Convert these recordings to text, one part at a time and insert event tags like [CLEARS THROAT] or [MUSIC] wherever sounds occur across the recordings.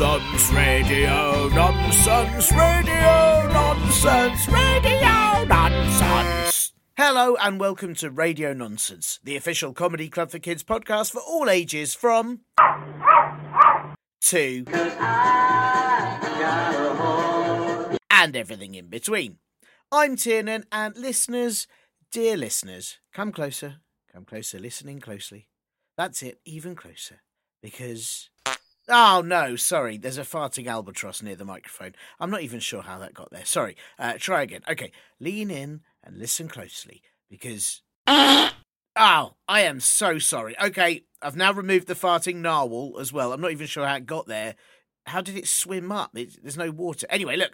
radio nonsense, radio nonsense, radio nonsense. Hello and welcome to Radio Nonsense, the official comedy club for kids podcast for all ages from to and everything in between. I'm Tiernan and listeners, dear listeners, come closer, come closer, listening closely. That's it, even closer. Because. Oh, no, sorry. There's a farting albatross near the microphone. I'm not even sure how that got there. Sorry. Uh, try again. Okay, lean in and listen closely because. [COUGHS] oh, I am so sorry. Okay, I've now removed the farting narwhal as well. I'm not even sure how it got there. How did it swim up? It, there's no water. Anyway, look.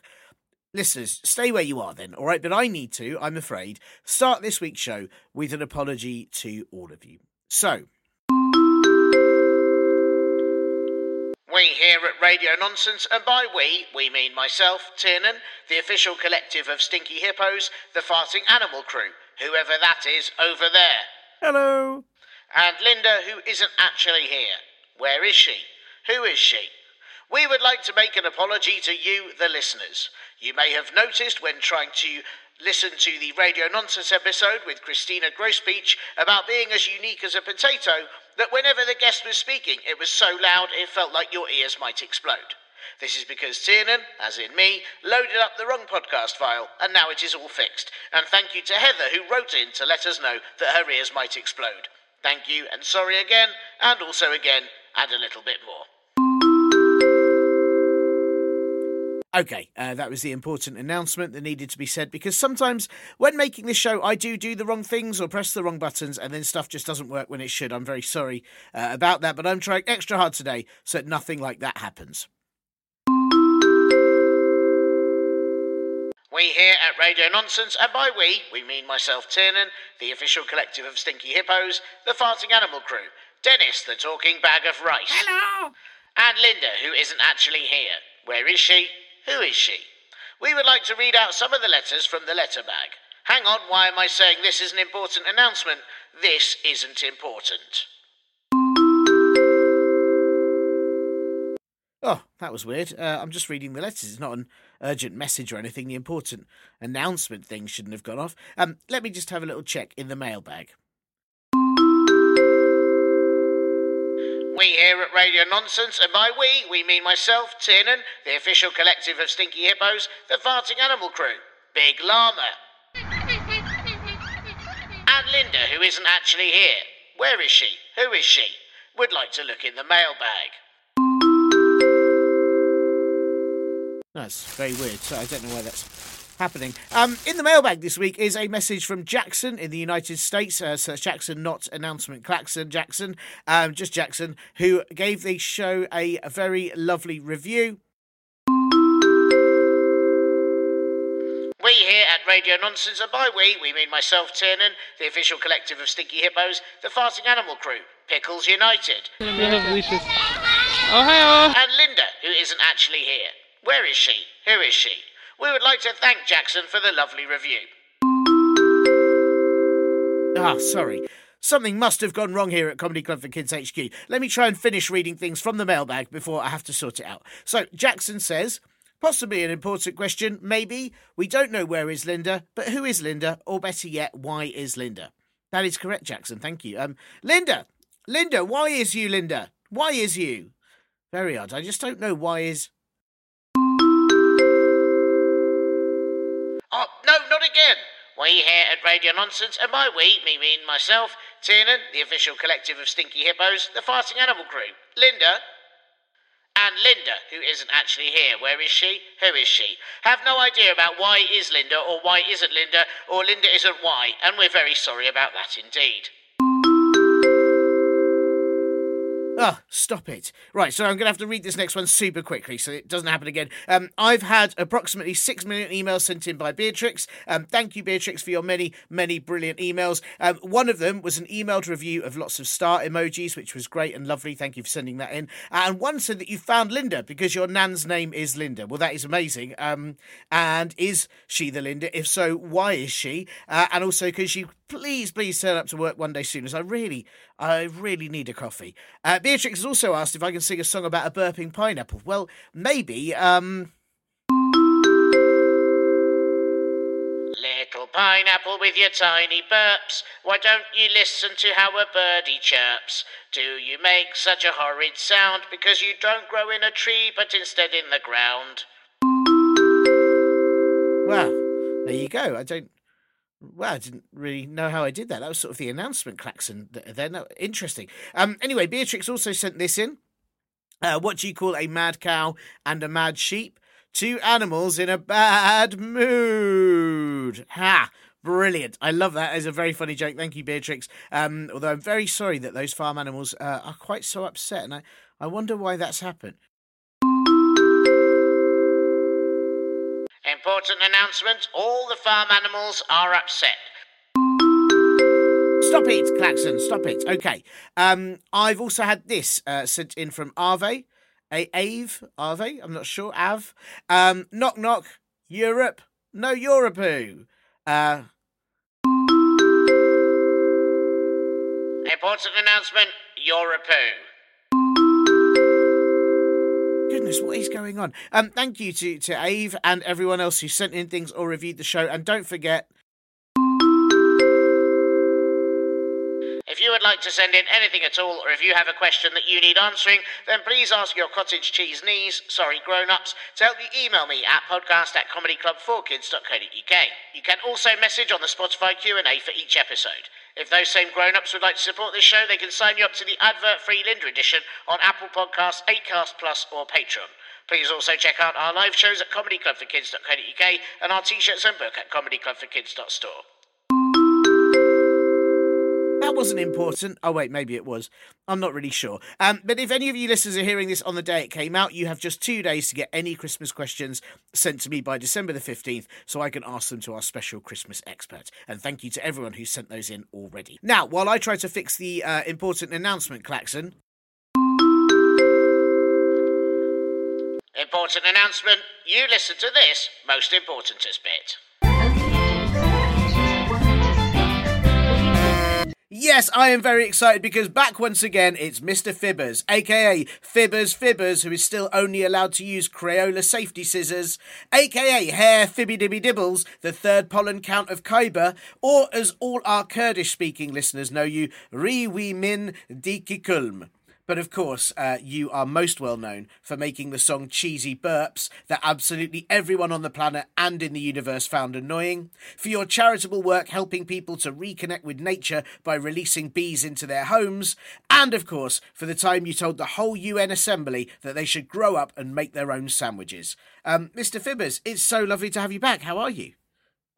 Listeners, stay where you are then, all right? But I need to, I'm afraid, start this week's show with an apology to all of you. So, We here at Radio Nonsense, and by we, we mean myself, Tiernan, the official collective of Stinky Hippos, the Farting Animal Crew, whoever that is over there. Hello. And Linda, who isn't actually here. Where is she? Who is she? We would like to make an apology to you, the listeners. You may have noticed when trying to listen to the Radio Nonsense episode with Christina Grosbeach about being as unique as a potato that whenever the guest was speaking, it was so loud it felt like your ears might explode. This is because Tiernan, as in me, loaded up the wrong podcast file, and now it is all fixed. And thank you to Heather, who wrote in to let us know that her ears might explode. Thank you, and sorry again, and also again, and a little bit more. Okay, uh, that was the important announcement that needed to be said because sometimes when making this show, I do do the wrong things or press the wrong buttons and then stuff just doesn't work when it should. I'm very sorry uh, about that, but I'm trying extra hard today so that nothing like that happens. We here at Radio Nonsense, and by we, we mean myself, Tiernan, the official collective of Stinky Hippos, the Farting Animal Crew, Dennis, the talking bag of rice. Hello. And Linda, who isn't actually here. Where is she? Who is she? We would like to read out some of the letters from the letter bag. Hang on, why am I saying this is an important announcement? This isn't important. Oh, that was weird. Uh, I'm just reading the letters. It's not an urgent message or anything. The important announcement thing shouldn't have gone off. Um, let me just have a little check in the mailbag. We here at Radio Nonsense, and by we, we mean myself, Tiernan, the official collective of Stinky Hippos, the Farting Animal Crew, Big Llama. [LAUGHS] and Linda, who isn't actually here. Where is she? Who is she? Would like to look in the mailbag. That's very weird. So I don't know why that's happening. Um, in the mailbag this week is a message from Jackson in the United States. Uh, so Jackson, not announcement Claxon, Jackson, um, just Jackson, who gave the show a, a very lovely review. We here at Radio Nonsense, and by we, we mean myself, Tiernan, the official collective of Stinky Hippos, the Farting Animal Crew, Pickles United. We. Oh, hi, And Linda, who isn't actually here. Where is she? Who is she? We would like to thank Jackson for the lovely review. Ah, sorry. Something must have gone wrong here at Comedy Club for Kids HQ. Let me try and finish reading things from the mailbag before I have to sort it out. So, Jackson says, possibly an important question, maybe. We don't know where is Linda, but who is Linda? Or better yet, why is Linda? That is correct, Jackson. Thank you. Um, Linda, Linda, why is you, Linda? Why is you? Very odd. I just don't know why is. Oh, again. We here at Radio Nonsense, and by we, me mean myself, Tiernan, the official collective of stinky hippos, the farting animal crew, Linda, and Linda, who isn't actually here. Where is she? Who is she? Have no idea about why is Linda or why isn't Linda or Linda isn't why, and we're very sorry about that indeed. Oh, stop it. Right, so I'm going to have to read this next one super quickly so it doesn't happen again. Um, I've had approximately six million emails sent in by Beatrix. Um, thank you, Beatrix, for your many, many brilliant emails. Um, one of them was an emailed review of lots of star emojis, which was great and lovely. Thank you for sending that in. And one said that you found Linda because your nan's name is Linda. Well, that is amazing. Um, and is she the Linda? If so, why is she? Uh, and also, because you please, please turn up to work one day soon, as I really, I really need a coffee. Uh, Beatrix has also asked if I can sing a song about a burping pineapple. Well, maybe. Um... Little pineapple with your tiny burps, why don't you listen to how a birdie chirps? Do you make such a horrid sound because you don't grow in a tree but instead in the ground? Well, there you go. I don't well, I didn't really know how I did that. That was sort of the announcement klaxon there. No, interesting. Um, anyway, Beatrix also sent this in. Uh, what do you call a mad cow and a mad sheep? Two animals in a bad mood. Ha! Brilliant. I love that. It's a very funny joke. Thank you, Beatrix. Um, although I'm very sorry that those farm animals uh, are quite so upset, and I, I wonder why that's happened. Important announcement all the farm animals are upset. Stop it, Klaxon, stop it. Okay. Um, I've also had this uh, sent in from Ave. A Ave? Ave? I'm not sure. Av. Um, knock knock. Europe. No Europe. Uh, Important announcement. Europe goodness, what is going on? Um, thank you to, to Ave and everyone else who sent in things or reviewed the show. And don't forget, If you would like to send in anything at all, or if you have a question that you need answering, then please ask your cottage cheese knees, sorry, grown-ups, to help you email me at podcast at comedyclub4kids.co.uk. You can also message on the Spotify Q&A for each episode. If those same grown-ups would like to support this show, they can sign you up to the advert-free Linda edition on Apple Podcasts, Acast Plus, or Patreon. Please also check out our live shows at comedyclubforkids.co.uk and our t-shirts and book at comedyclubforkids.store. Wasn't important. Oh, wait, maybe it was. I'm not really sure. Um, but if any of you listeners are hearing this on the day it came out, you have just two days to get any Christmas questions sent to me by December the 15th so I can ask them to our special Christmas expert. And thank you to everyone who sent those in already. Now, while I try to fix the uh, important announcement klaxon. Important announcement. You listen to this most importantest bit. Yes, I am very excited because back once again it's Mr. Fibbers, aka Fibbers Fibbers, who is still only allowed to use Crayola safety scissors, aka Hair Fibby Dibby Dibbles, the third pollen count of Khyber, or as all our Kurdish speaking listeners know you, Ri Wi Min Diki Kulm. But of course, uh, you are most well known for making the song Cheesy Burps that absolutely everyone on the planet and in the universe found annoying, for your charitable work helping people to reconnect with nature by releasing bees into their homes, and of course, for the time you told the whole UN Assembly that they should grow up and make their own sandwiches. Um, Mr. Fibbers, it's so lovely to have you back. How are you?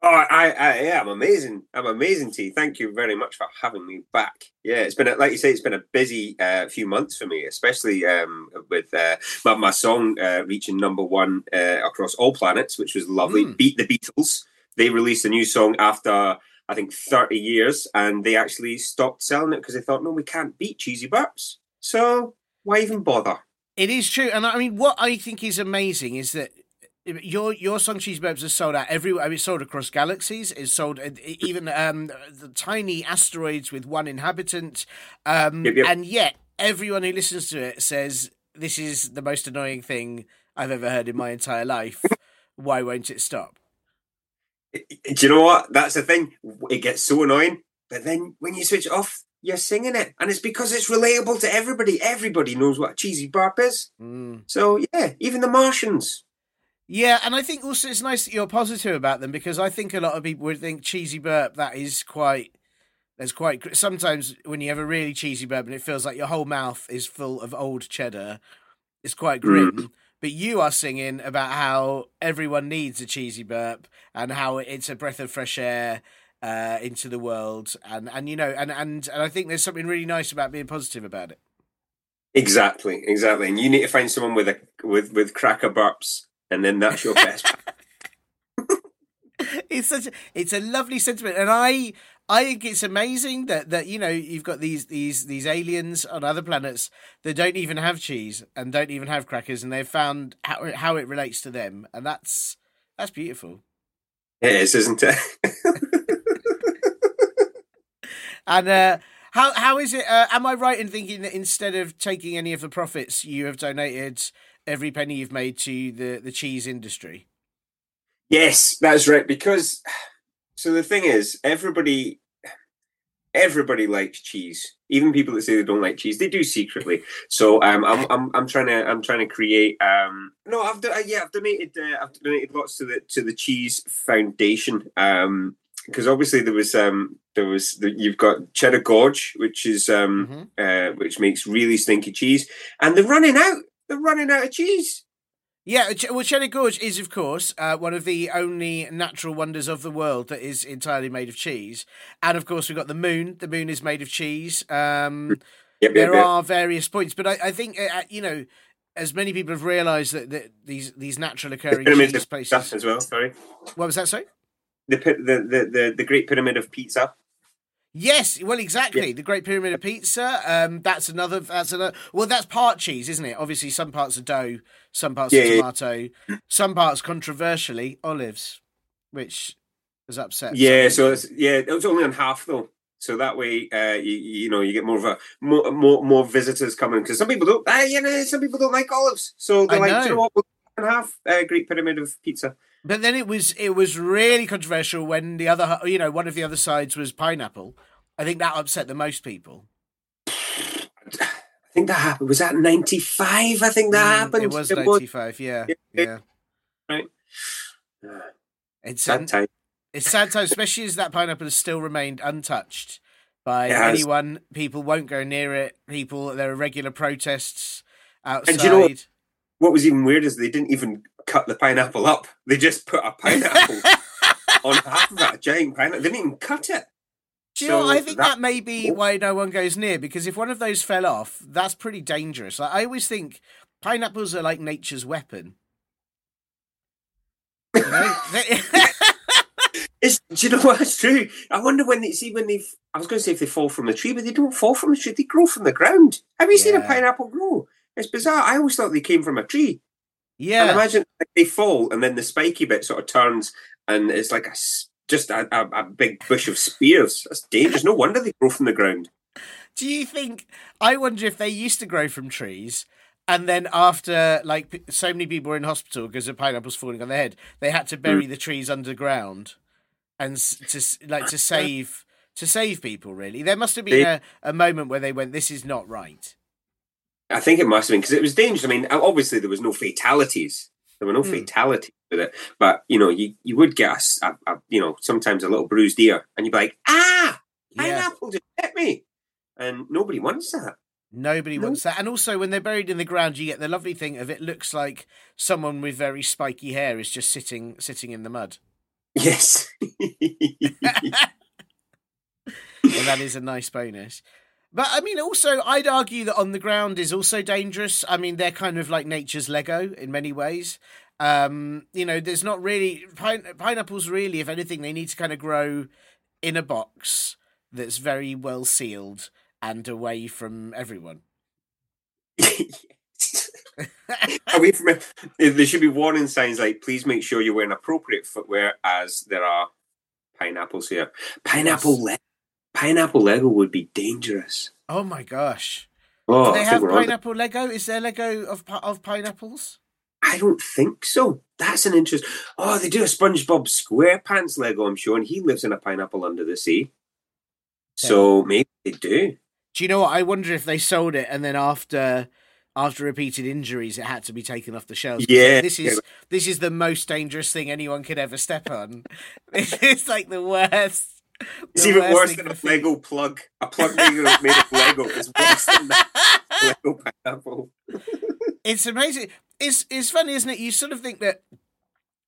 Oh, I, I, yeah, I'm amazing. I'm amazing, T. Thank you very much for having me back. Yeah, it's been, a, like you say, it's been a busy uh, few months for me, especially um, with uh, my, my song uh, reaching number one uh, across all planets, which was lovely. Mm. Beat the Beatles. They released a new song after, I think, 30 years, and they actually stopped selling it because they thought, no, we can't beat Cheesy Burps. So why even bother? It is true. And I mean, what I think is amazing is that your your song cheese burps is sold out everywhere. I mean, it's sold across galaxies. It's sold even um, the tiny asteroids with one inhabitant, um, yep, yep. and yet everyone who listens to it says this is the most annoying thing I've ever heard in my entire life. Why won't it stop? Do you know what? That's the thing. It gets so annoying, but then when you switch it off, you're singing it, and it's because it's relatable to everybody. Everybody knows what a cheesy burp is. Mm. So yeah, even the Martians Yeah, and I think also it's nice that you're positive about them because I think a lot of people would think cheesy burp that is quite. There's quite sometimes when you have a really cheesy burp and it feels like your whole mouth is full of old cheddar, it's quite grim. Mm. But you are singing about how everyone needs a cheesy burp and how it's a breath of fresh air uh, into the world, and and you know, and and and I think there's something really nice about being positive about it. Exactly, exactly, and you need to find someone with a with with cracker burps, and then that's your best. [LAUGHS] it's such a, it's a lovely sentiment, and I I think it's amazing that that you know you've got these these these aliens on other planets that don't even have cheese and don't even have crackers, and they've found how how it relates to them, and that's that's beautiful. It is, isn't it? [LAUGHS] And uh, how how is it? Uh, am I right in thinking that instead of taking any of the profits, you have donated every penny you've made to the the cheese industry? Yes, that's right. Because so the thing is, everybody everybody likes cheese. Even people that say they don't like cheese, they do secretly. So um, I'm, I'm I'm trying to I'm trying to create. Um, no, I've done, yeah I've donated uh, I've donated lots to the to the Cheese Foundation. Um, because obviously there was um there was the, you've got cheddar gorge which is um mm-hmm. uh, which makes really stinky cheese and they're running out they're running out of cheese yeah well cheddar gorge is of course uh, one of the only natural wonders of the world that is entirely made of cheese and of course we've got the moon the moon is made of cheese um [LAUGHS] yep, there yep, are various points but i, I think uh, uh, you know as many people have realised that, that these these natural occurring cheese places as well. Sorry, what was that? Sorry, the the the the, the Great Pyramid of Pizza. Yes, well, exactly. Yeah. The Great Pyramid of Pizza. Um, that's another. That's another. Well, that's part cheese, isn't it? Obviously, some parts are dough, some parts yeah, are tomato, yeah. some parts controversially olives, which has upset. Yeah, so it's, yeah, it was only on half though. So that way, uh, you, you know, you get more of a more more, more visitors coming because some people don't. Uh, you know, some people don't like olives, so they're I like, know. you know what, we'll half uh, Great Pyramid of Pizza. But then it was it was really controversial when the other you know one of the other sides was pineapple. I think that upset the most people. I think that happened. Was that ninety five? I think that mm, happened. It was ninety five. Yeah, yeah. Right. It's sad time. It's sad time, especially as that pineapple has still remained untouched by anyone. People won't go near it. People, there are regular protests outside. And you know what, what was even weird is they didn't even cut the pineapple up. They just put a pineapple [LAUGHS] on half of that giant pineapple. They didn't even cut it. Do you so know, I think that... that... may be oh. why no one goes near because if one of those fell off, that's pretty dangerous. Like, I always think pineapples are like nature's weapon. You know? [LAUGHS] [LAUGHS] it's, do you know what? It's true. I wonder when they see when they. I was going to say if they fall from a tree, but they don't fall from a tree. They grow from the ground. Have you yeah. seen a pineapple grow? It's bizarre. I always thought they came from a tree. Yeah. And imagine like, they fall and then the spiky bit sort of turns and it's like a, just a, a, a big bush of spears. That's dangerous. No wonder they grow from the ground. Do you think? I wonder if they used to grow from trees and then after like so many people were in hospital because of pineapples falling on their head, they had to bury mm. the trees underground and to like to [LAUGHS] save to save people. Really, there must have been a, a moment where they went, "This is not right." I think it must have been because it was dangerous. I mean, obviously there was no fatalities. There were no mm. fatalities with it, but you know, you, you would get a, a, you know sometimes a little bruised ear, and you'd be like, ah, pineapple yeah. just hit me, and nobody wants that. Nobody no. wants that. And also, when they're buried in the ground, you get the lovely thing of it looks like someone with very spiky hair is just sitting sitting in the mud. Yes. [LAUGHS] [LAUGHS] well, that is a nice bonus. But I mean, also, I'd argue that on the ground is also dangerous. I mean, they're kind of like nature's Lego in many ways. Um, you know, there's not really pine, pineapples. Really, if anything, they need to kind of grow in a box that's very well sealed and away from everyone. [LAUGHS] away from it. There should be warning signs like, "Please make sure you're wearing appropriate footwear," as there are pineapples here. Pineapple yes pineapple Lego would be dangerous. Oh my gosh! Oh, Do they have pineapple Lego? Is there Lego of of pineapples? I don't think so. That's an interest. Oh, they do a SpongeBob SquarePants Lego, I'm sure, and he lives in a pineapple under the sea. So maybe they do. Do you know what? I wonder if they sold it and then after after repeated injuries, it had to be taken off the shelves. Yeah, this is yeah. this is the most dangerous thing anyone could ever step on. [LAUGHS] it's like the worst. It's even worse than a. Lego plug. A plug made of made of Lego is worse than that [LAUGHS] Lego pineapple. It's amazing. It's it's funny, isn't it? You sort of think that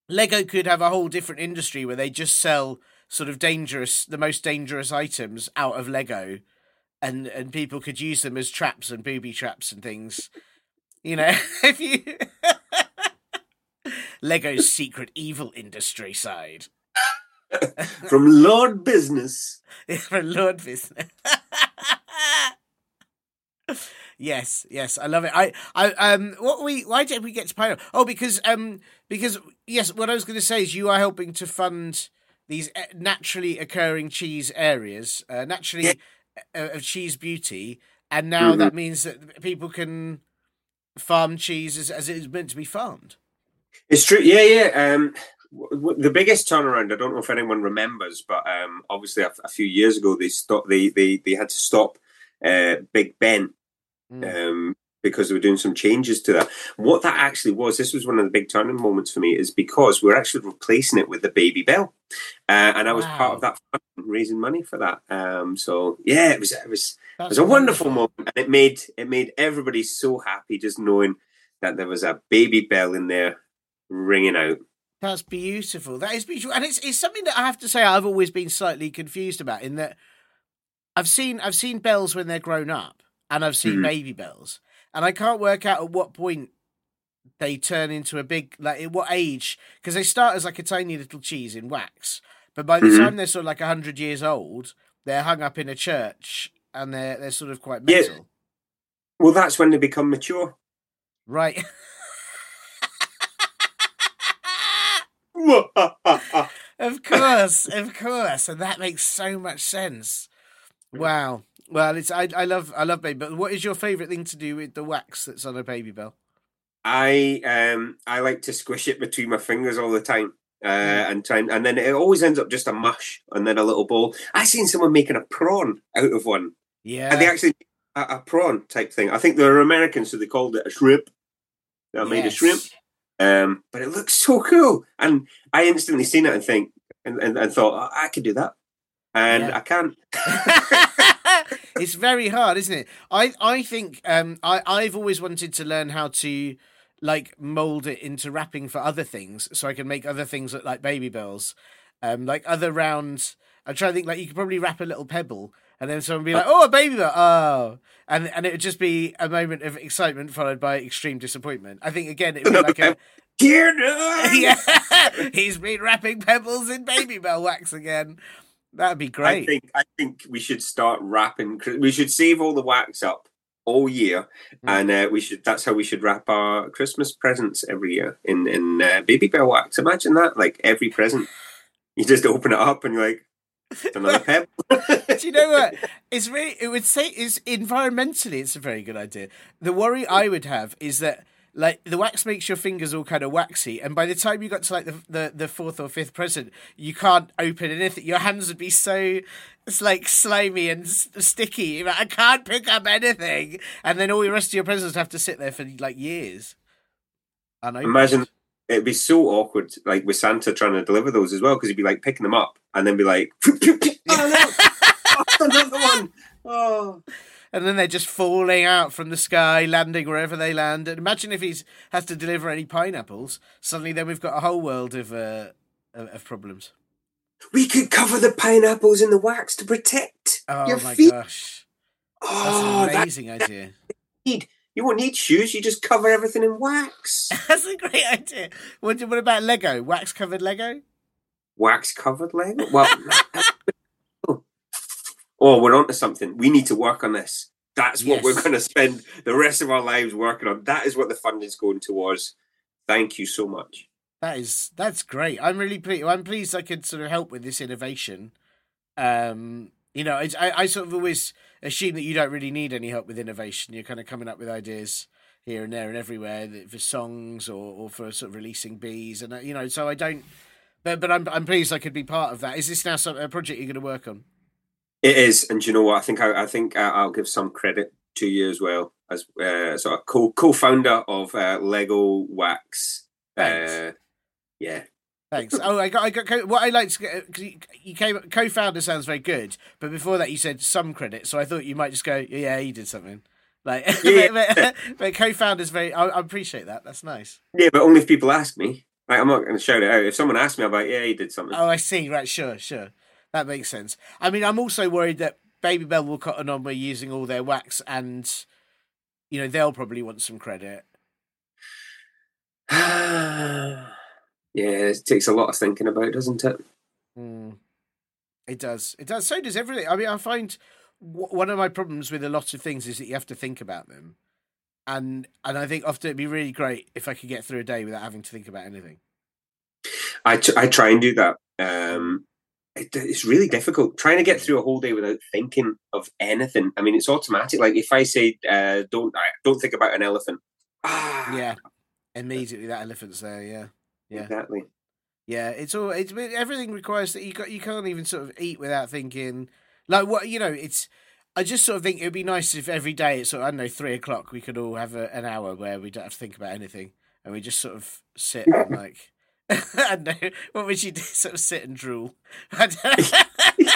Lego could have a whole different industry where they just sell sort of dangerous, the most dangerous items out of Lego, and and people could use them as traps and booby traps and things. You know, [LAUGHS] if you [LAUGHS] Lego's secret evil industry side [LAUGHS] From Lord Business. [LAUGHS] for Lord business. [LAUGHS] yes, yes, I love it. I, I, um, what we, why did we get to pineapple? Oh, because, um, because yes, what I was going to say is you are helping to fund these uh, naturally occurring cheese areas, uh, naturally uh, of cheese beauty, and now Mhm. that means that people can farm cheese as, as it is meant to be farmed. It's true. Yeah, yeah. Um, the biggest turnaround. I don't know if anyone remembers, but um, obviously a, a few years ago they stopped. They they they had to stop uh, Big Ben Mm. um, because they were doing some changes to that. What that actually was, this was one of the big turning moments for me, is because we're actually replacing it with the Baby Bell, uh, and I was part of that raising money for that. Um, so yeah, it was it was it was a wonderful moment, and it made it made everybody so happy just knowing that there was a Baby Bell in there ringing out. That's beautiful. That is beautiful, and it's it's something that I have to say I've always been slightly confused about. In that I've seen I've seen bells when they're grown up, and I've seen Mhm. baby bells, and I can't work out at what point they turn into a big like at what age because they start as like a tiny little cheese in wax, but by the Mhm. time they're sort of like hundred years old, they're hung up in a church and they're they're sort of quite Yeah. metal, Well, that's when they become mature. right? [LAUGHS] Of course, of course, and that makes so much sense. Wow. Well, it's I I love I love baby. But what is your favourite thing to do with the wax that's on a baby bell? I um I like to squish it between my fingers all the time. Uh, Mm. and try and, then it always ends up just a mush and then a little bowl. I seen someone making a prawn out of one, Yeah. and they actually a, a prawn type thing. I think they're Americans, so they called it a shrimp. They made a shrimp, um, but it looks so cool. And I instantly seen it and think and, and, and thought "Oh, I could do that, and Yeah. I can't. [LAUGHS] it's very hard, isn't it? I I think um I I've always wanted to learn how to like mold it into wrapping for other things, so I can make other things look like baby bells, um like other rounds. I'm trying to think like you could probably wrap a little pebble. And then someone would be like, "Oh, a baby bell!" Oh, and and it would just be a moment of excitement followed by extreme disappointment. I think again, it would be like a [LAUGHS] [LAUGHS] yeah, he's been wrapping pebbles in baby bell wax again. That'd be great. I think I think we should start wrapping. We should save all the wax up all year, Mm. and uh, we should. That's how we should wrap our Christmas presents every year in in uh, baby bell wax. Imagine that! Like every present, you just open it up and you're like, "It's another pebble." Do you know what? It's really. It would say is environmentally, it's a very good idea. The worry I would have is that. Like the wax makes your fingers all kind of waxy, and by the time you got to like the the, the fourth or fifth present, you can't open anything. Your hands would be so it's like slimy and s- sticky. Like, I can't pick up anything, and then all the rest of your presents have to sit there for like years. Unopened. Imagine it'd be so awkward, like with Santa trying to deliver those as well, because he'd be like picking them up and then be like, [LAUGHS] "Oh no, [LAUGHS] another one!" Oh, and then they're just falling out from the sky, landing wherever they land. And imagine if he has to deliver any pineapples. Suddenly, then we've got a whole world of uh, of, problems. we could cover the pineapples in the wax to protect Oh your my feet. gosh, that's Oh, an that amazing idea. need. You won't need shoes. You just cover everything in wax. [LAUGHS] That's a great idea. What, what about Lego? Wax covered Lego? wax covered Lego. Well, [LAUGHS] oh, we're onto something. We need to work on this. That's what we're going to spend the rest of our lives working on. That is what the fund is going towards. Thank you so much. That is that's great. I'm really pleased. I'm pleased I could sort of help with this innovation. Um, you know, I I sort of always assume that you don't really need any help with innovation. You're kind of coming up with ideas here and there and everywhere for songs or, or for sort of releasing bees and uh, you know. So I don't. But but I'm I'm pleased I could be part of that. Is this now some, a project you're going to work on? It is, and do you know what? I think I, I think I- I'll give some credit to you as well as uh, sort of co co-founder of uh, Lego Wax. Uh, yeah, Thanks. Oh, I got, I got. co- What I liked because you, you came co-founder sounds very good, but before that you said some credit, so I thought you might just go, yeah, he did something. Like, Yeah. [LAUGHS] but, but co-founder's very. I, I appreciate that. That's nice. yeah, but only if people ask me. Like, I'm not going to shout it out. If someone asks me, I'm like, yeah, he did something. Oh, I see. Right, sure, sure. That makes sense. I mean, I'm also worried that Baby Bell will cotton on by using all their wax, and you know they'll probably want some credit. [SIGHS] [SIGHS] yeah, it takes a lot of thinking about, doesn't it? Hmm. It does. It does. So does everything. I mean, I find w- one of my problems with a lot of things is that you have to think about them, and and I think often it'd be really great if I could get through a day without having to think about anything. I, t- I try and do that. Um, it, it's really difficult trying to get through a whole day without thinking of anything. I mean, it's automatic. Like if I say, uh, "Don't I don't think about an elephant," ah, Yeah, immediately that elephant's there. Yeah, yeah. exactly. Yeah, it's all it's everything requires that you got you can't even sort of eat without thinking like what you know. It's I just sort of think it would be nice if every day at sort of I don't know three o'clock we could all have a, an hour where we don't have to think about anything and we just sort of sit and [LAUGHS] like [LAUGHS] I don't know what would you do? [LAUGHS] Sort of sit and drool. I don't know.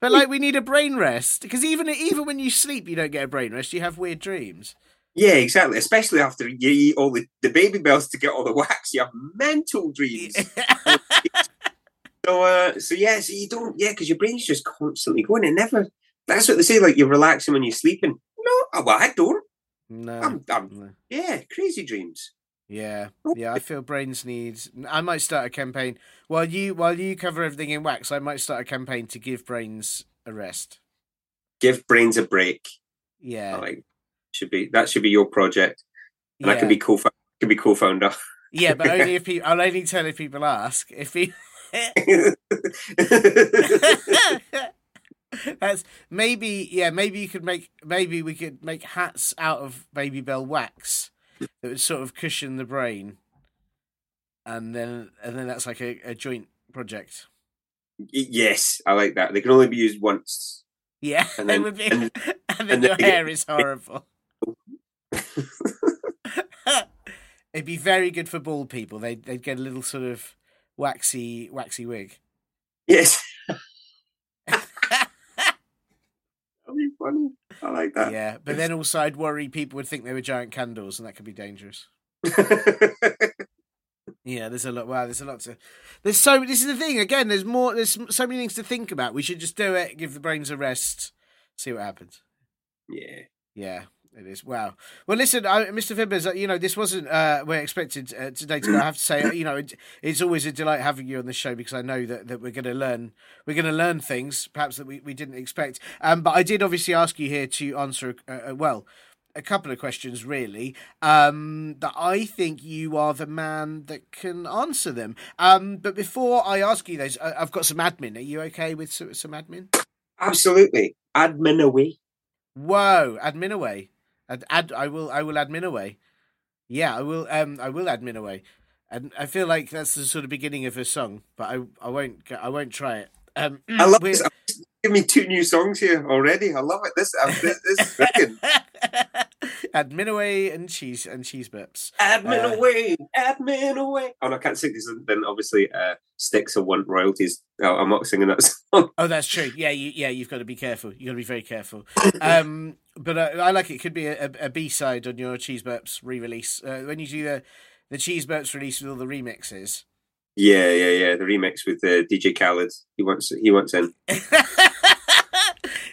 but like we need a brain rest because even even when you sleep you don't get a brain rest. You have weird dreams. Yeah, exactly. Especially after you eat all the, the baby bells to get all the [LAUGHS] wax, you have mental dreams. [LAUGHS] So, uh, so yeah, so you don't, yeah, because your brain's just constantly going. It never. That's what they say. Like you're relaxing when you're sleeping. No, oh, well, I don't. no. I'm, I'm, no. yeah, crazy dreams. Yeah, yeah. I feel brains needs. I might start a campaign while you while you cover everything in wax. I might start a campaign to give brains a rest. Give brains a break. Yeah, like should be that should be your project, and I yeah. can be co can be co-founder. yeah, but only if [LAUGHS] people. I'll only tell if people ask. If people. [LAUGHS] That's maybe yeah. Maybe you could make. Maybe we could make hats out of baby bell wax that would sort of cushion the brain, and then and then that's like a, a joint project. yes, I like that. They can only be used once. Yeah, And [LAUGHS] then- would be, and- and, then and then your get- hair is horrible. [LAUGHS] It'd be very good for bald people. They'd they'd get a little sort of waxy waxy wig. Yes. [LAUGHS] That'd be funny. I like that. yeah, but then also I'd worry people would think they were giant candles, and that could be dangerous. [LAUGHS] Yeah, there's a lot. Wow, there's a lot to. There's so. This is the thing. Again, there's more. There's so many things to think about. We should just do it. Give the brains a rest. See what happens. yeah. Yeah, it is. Wow. Well, listen, I, Mr. Fibbers, uh, you know, this wasn't uh, where I expected uh, today to go. I have to say, uh, you know, it, it's always a delight having you on the show because I know that, that we're going to learn we're going to learn things perhaps that we, we didn't expect. Um, but I did obviously ask you here to answer, uh, uh, well, a couple of questions really um, that I think you are the man that can answer them. Um, but before I ask you those, I, I've got some admin. Are you okay with some, some admin? Absolutely. Admin away. Whoa, admin away. Ad, ad, I will. I will admin away. Yeah, I will. Um, I will admin away. And I feel like that's the sort of beginning of a song, but I, I won't. I won't try it. Um, I love this. Give me two new songs here already. I love it. This, uh, this, this is brilliant. [LAUGHS] admin away and cheese and cheese burps. admin Uh, away. Admin away. Oh, no, I can't sing this. Then obviously, uh, Styx will want royalties. Oh, I'm not singing that [LAUGHS] song. Oh, that's true. Yeah, you, yeah, you've got to be careful. You've got to be very careful. [COUGHS] Um, but uh, I like it. Could be a, a B side on your cheese burps re-release uh, when you do the the cheese burps release with all the remixes. Yeah, yeah, yeah. The remix with uh, DJ Khaled. He wants. He wants in. [LAUGHS]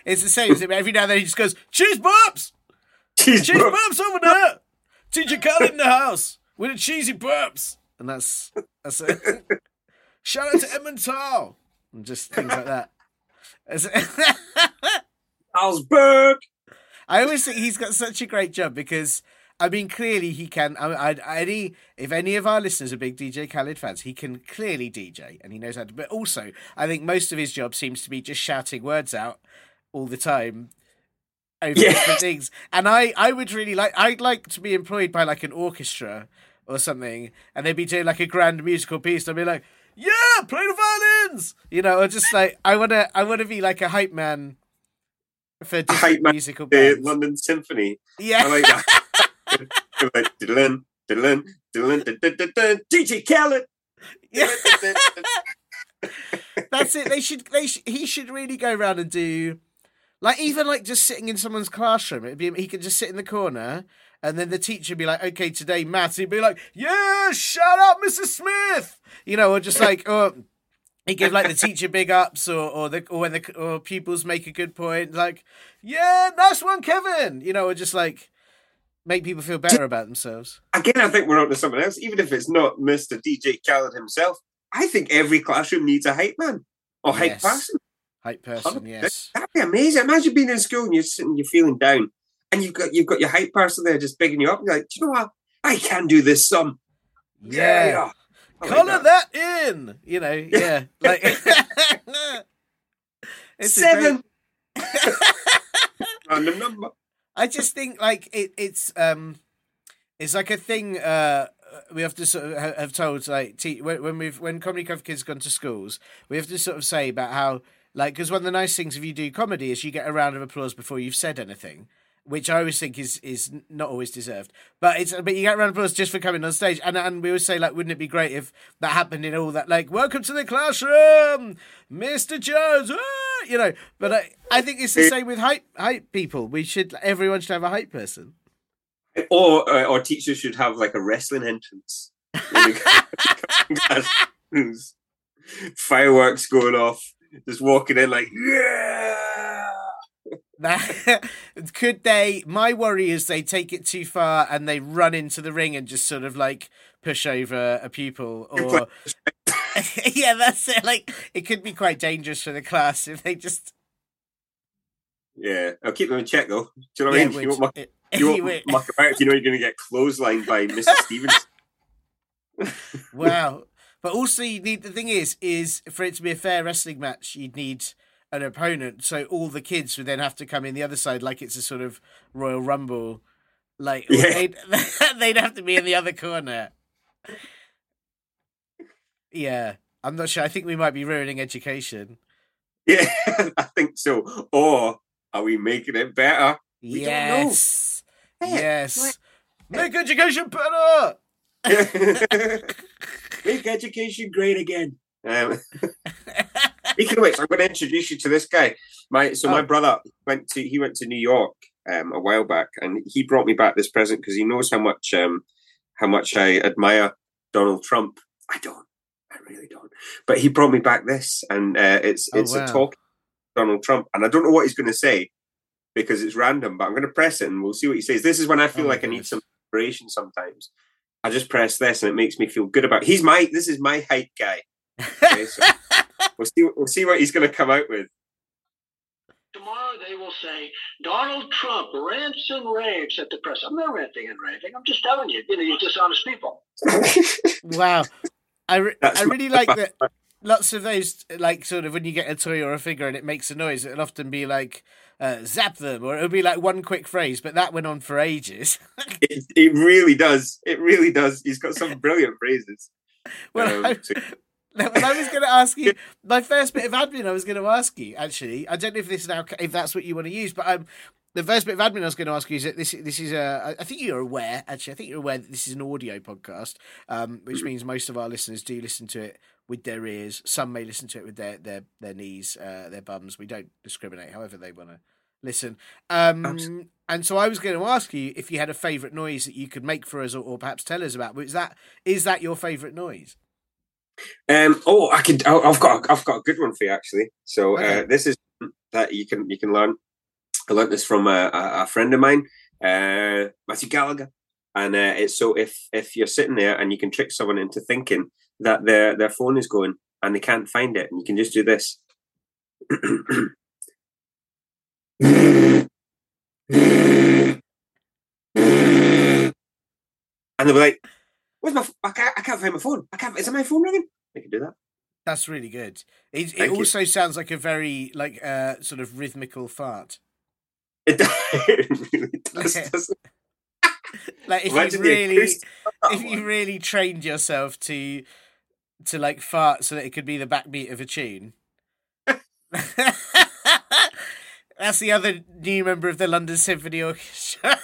it's the same. Every now and then he just goes, cheese burps! Cheese Cheese burp. burps over there! DJ Khaled in the house with the cheesy burps! And that's, that's it. Shout out to Emmental! And just things like that. It's- Salzburg. I always think he's got such a great job because I mean, clearly he can. I, I, any if any of our listeners are big DJ Khaled fans, he can clearly DJ and he knows how to. But also, I think most of his job seems to be just shouting words out all the time over Yes. different things. And I, I would really like. I'd like to be employed by like an orchestra or something, and they'd be doing like a grand musical piece. I'd be like, yeah, play the violins, you know, or just like I wanna, I wanna be like a hype man for hype different man, musical the bands. London Symphony. yeah, I like that. DJ Khaled. yeah. [LAUGHS] That's it. They should. They sh- he should really go around and do, like even like just sitting in someone's classroom. It'd be he could just sit in the corner, and then the teacher would be like, "Okay, today maths." He'd be like, "Yeah, shout out, Mrs. Smith," you know, or just [LAUGHS] like, or he give like the teacher big ups, or or the or when the or pupils make a good point, like, "Yeah, nice one, Kevin," you know, or just like make people feel better about themselves. Again, I think we're on to something else. Even if it's not Mr. DJ Khaled himself, I think every classroom needs a hype man or hype Yes. person. Hype person, yes. That'd be amazing. Imagine being in school and you're sitting, you're feeling down, and you've got you've got your hype person there just bigging you up. And you're like, do you know what? I can do this. Some Yeah. know. I like Color that. that. in, you know, yeah, like [LAUGHS] it's seven. great- [LAUGHS] Random number. I just think like it, it's um, it's like a thing. Uh, we have to sort of have told like te- when, when we've when comedy club kids gone to schools, we have to sort of say about how like because one of the nice things if you do comedy is you get a round of applause before you've said anything. Which I always think is is not always deserved, but it's but you get a round of applause just for coming on stage, and and we always say like, wouldn't it be great if that happened in all that like, welcome to the classroom, Mister Jones, ah! you know. But I I think it's the same with hype hype people. We should everyone should have a hype person. Or uh, or teachers should have like a wrestling entrance. When they come in [LAUGHS] classrooms. Fireworks going off, just walking in like yeah. [LAUGHS] That could they? My worry is they take it too far and they run into the ring and just sort of like push over a pupil, [LAUGHS] or [LAUGHS] yeah, that's it. Like it could be quite dangerous for the class if they just Yeah, I'll keep them in check though. Do you know what yeah, I mean? You won't muck, it- you won't muck about if you know you're going to get clotheslined by Mrs. Stevens. wow. But also, you need the thing is, is for it to be a fair wrestling match, you'd need an opponent. So all the kids would then have to come in the other side, like it's a sort of Royal Rumble. Like Yeah. [LAUGHS] they'd, [LAUGHS] they'd have to be in the other corner. Yeah, I'm not sure. I think we might be ruining education. Yeah, [LAUGHS] I think so. Or are we making it better? We yes, yes. Make education better. Make education great again. Um, speaking of which, I'm going to introduce you to this guy. My so my Oh. brother went to he went to New York um, a while back, and he brought me back this present because he knows how much um, how much I admire Donald Trump. I don't, I really don't. But he brought me back this, and uh, it's Oh, it's wow. a talk Donald Trump, and I don't know what he's going to say because it's random. But I'm going to press it, and we'll see what he says. This is when I feel Oh, my like I need some inspiration sometimes. I just press this, and it makes me feel good about. He's my this is my hype guy. Okay, so [LAUGHS] we'll see. We'll see what he's going to come out with. Tomorrow they will say Donald Trump rants and raves at the press. I'm not ranting and raving. I'm just telling you, you know, you dishonest people. [LAUGHS] Wow, I re- That's I my- really like that. [LAUGHS] Lots of those, like sort of when you get a toy or a figure and it makes a noise, it'll often be like uh, zap them, or it'll be like one quick phrase. But that went on for ages. [LAUGHS] It, it really does. It really does. He's got some brilliant phrases. well, Um, I, so- [LAUGHS] I was going to ask you [LAUGHS] my first bit of admin. I was going to ask you actually. I don't know if this now if that's what you want to use, but um, the first bit of admin I was going to ask you is that this this is a. I think you're aware. Actually, I think you're aware that this is an audio podcast, um, which means most of our listeners do listen to it with their ears. Some may listen to it with their their their knees, uh, their bums. We don't discriminate. However, they want to listen. Um, and so I was going to ask you if you had a favourite noise that you could make for us, or, or perhaps tell us about. Is that is that your favourite noise? Um, oh, I could. I've got. I've got a good one for you actually. So uh, this is that you can you can learn. I learned this from a, a, a friend of mine, uh, Matthew Gallagher, and uh, it's so if if you're sitting there and you can trick someone into thinking that their their phone is going and they can't find it, and you can just do this. [CLEARS THROAT] And they'll be like, "Where's my? F- I can't. I can't find my phone. I can't. Is it my phone ringing?" They can do that. That's really good. It, it Thank you. also sounds like a very like uh, sort of rhythmical fart. It, does- [LAUGHS] it really does. [LAUGHS] doesn't it? Like if Imagine you the really, acoustic of that if you really trained yourself to to like fart so that it could be the backbeat of a tune. [LAUGHS] That's the other new member of the London Symphony Orchestra.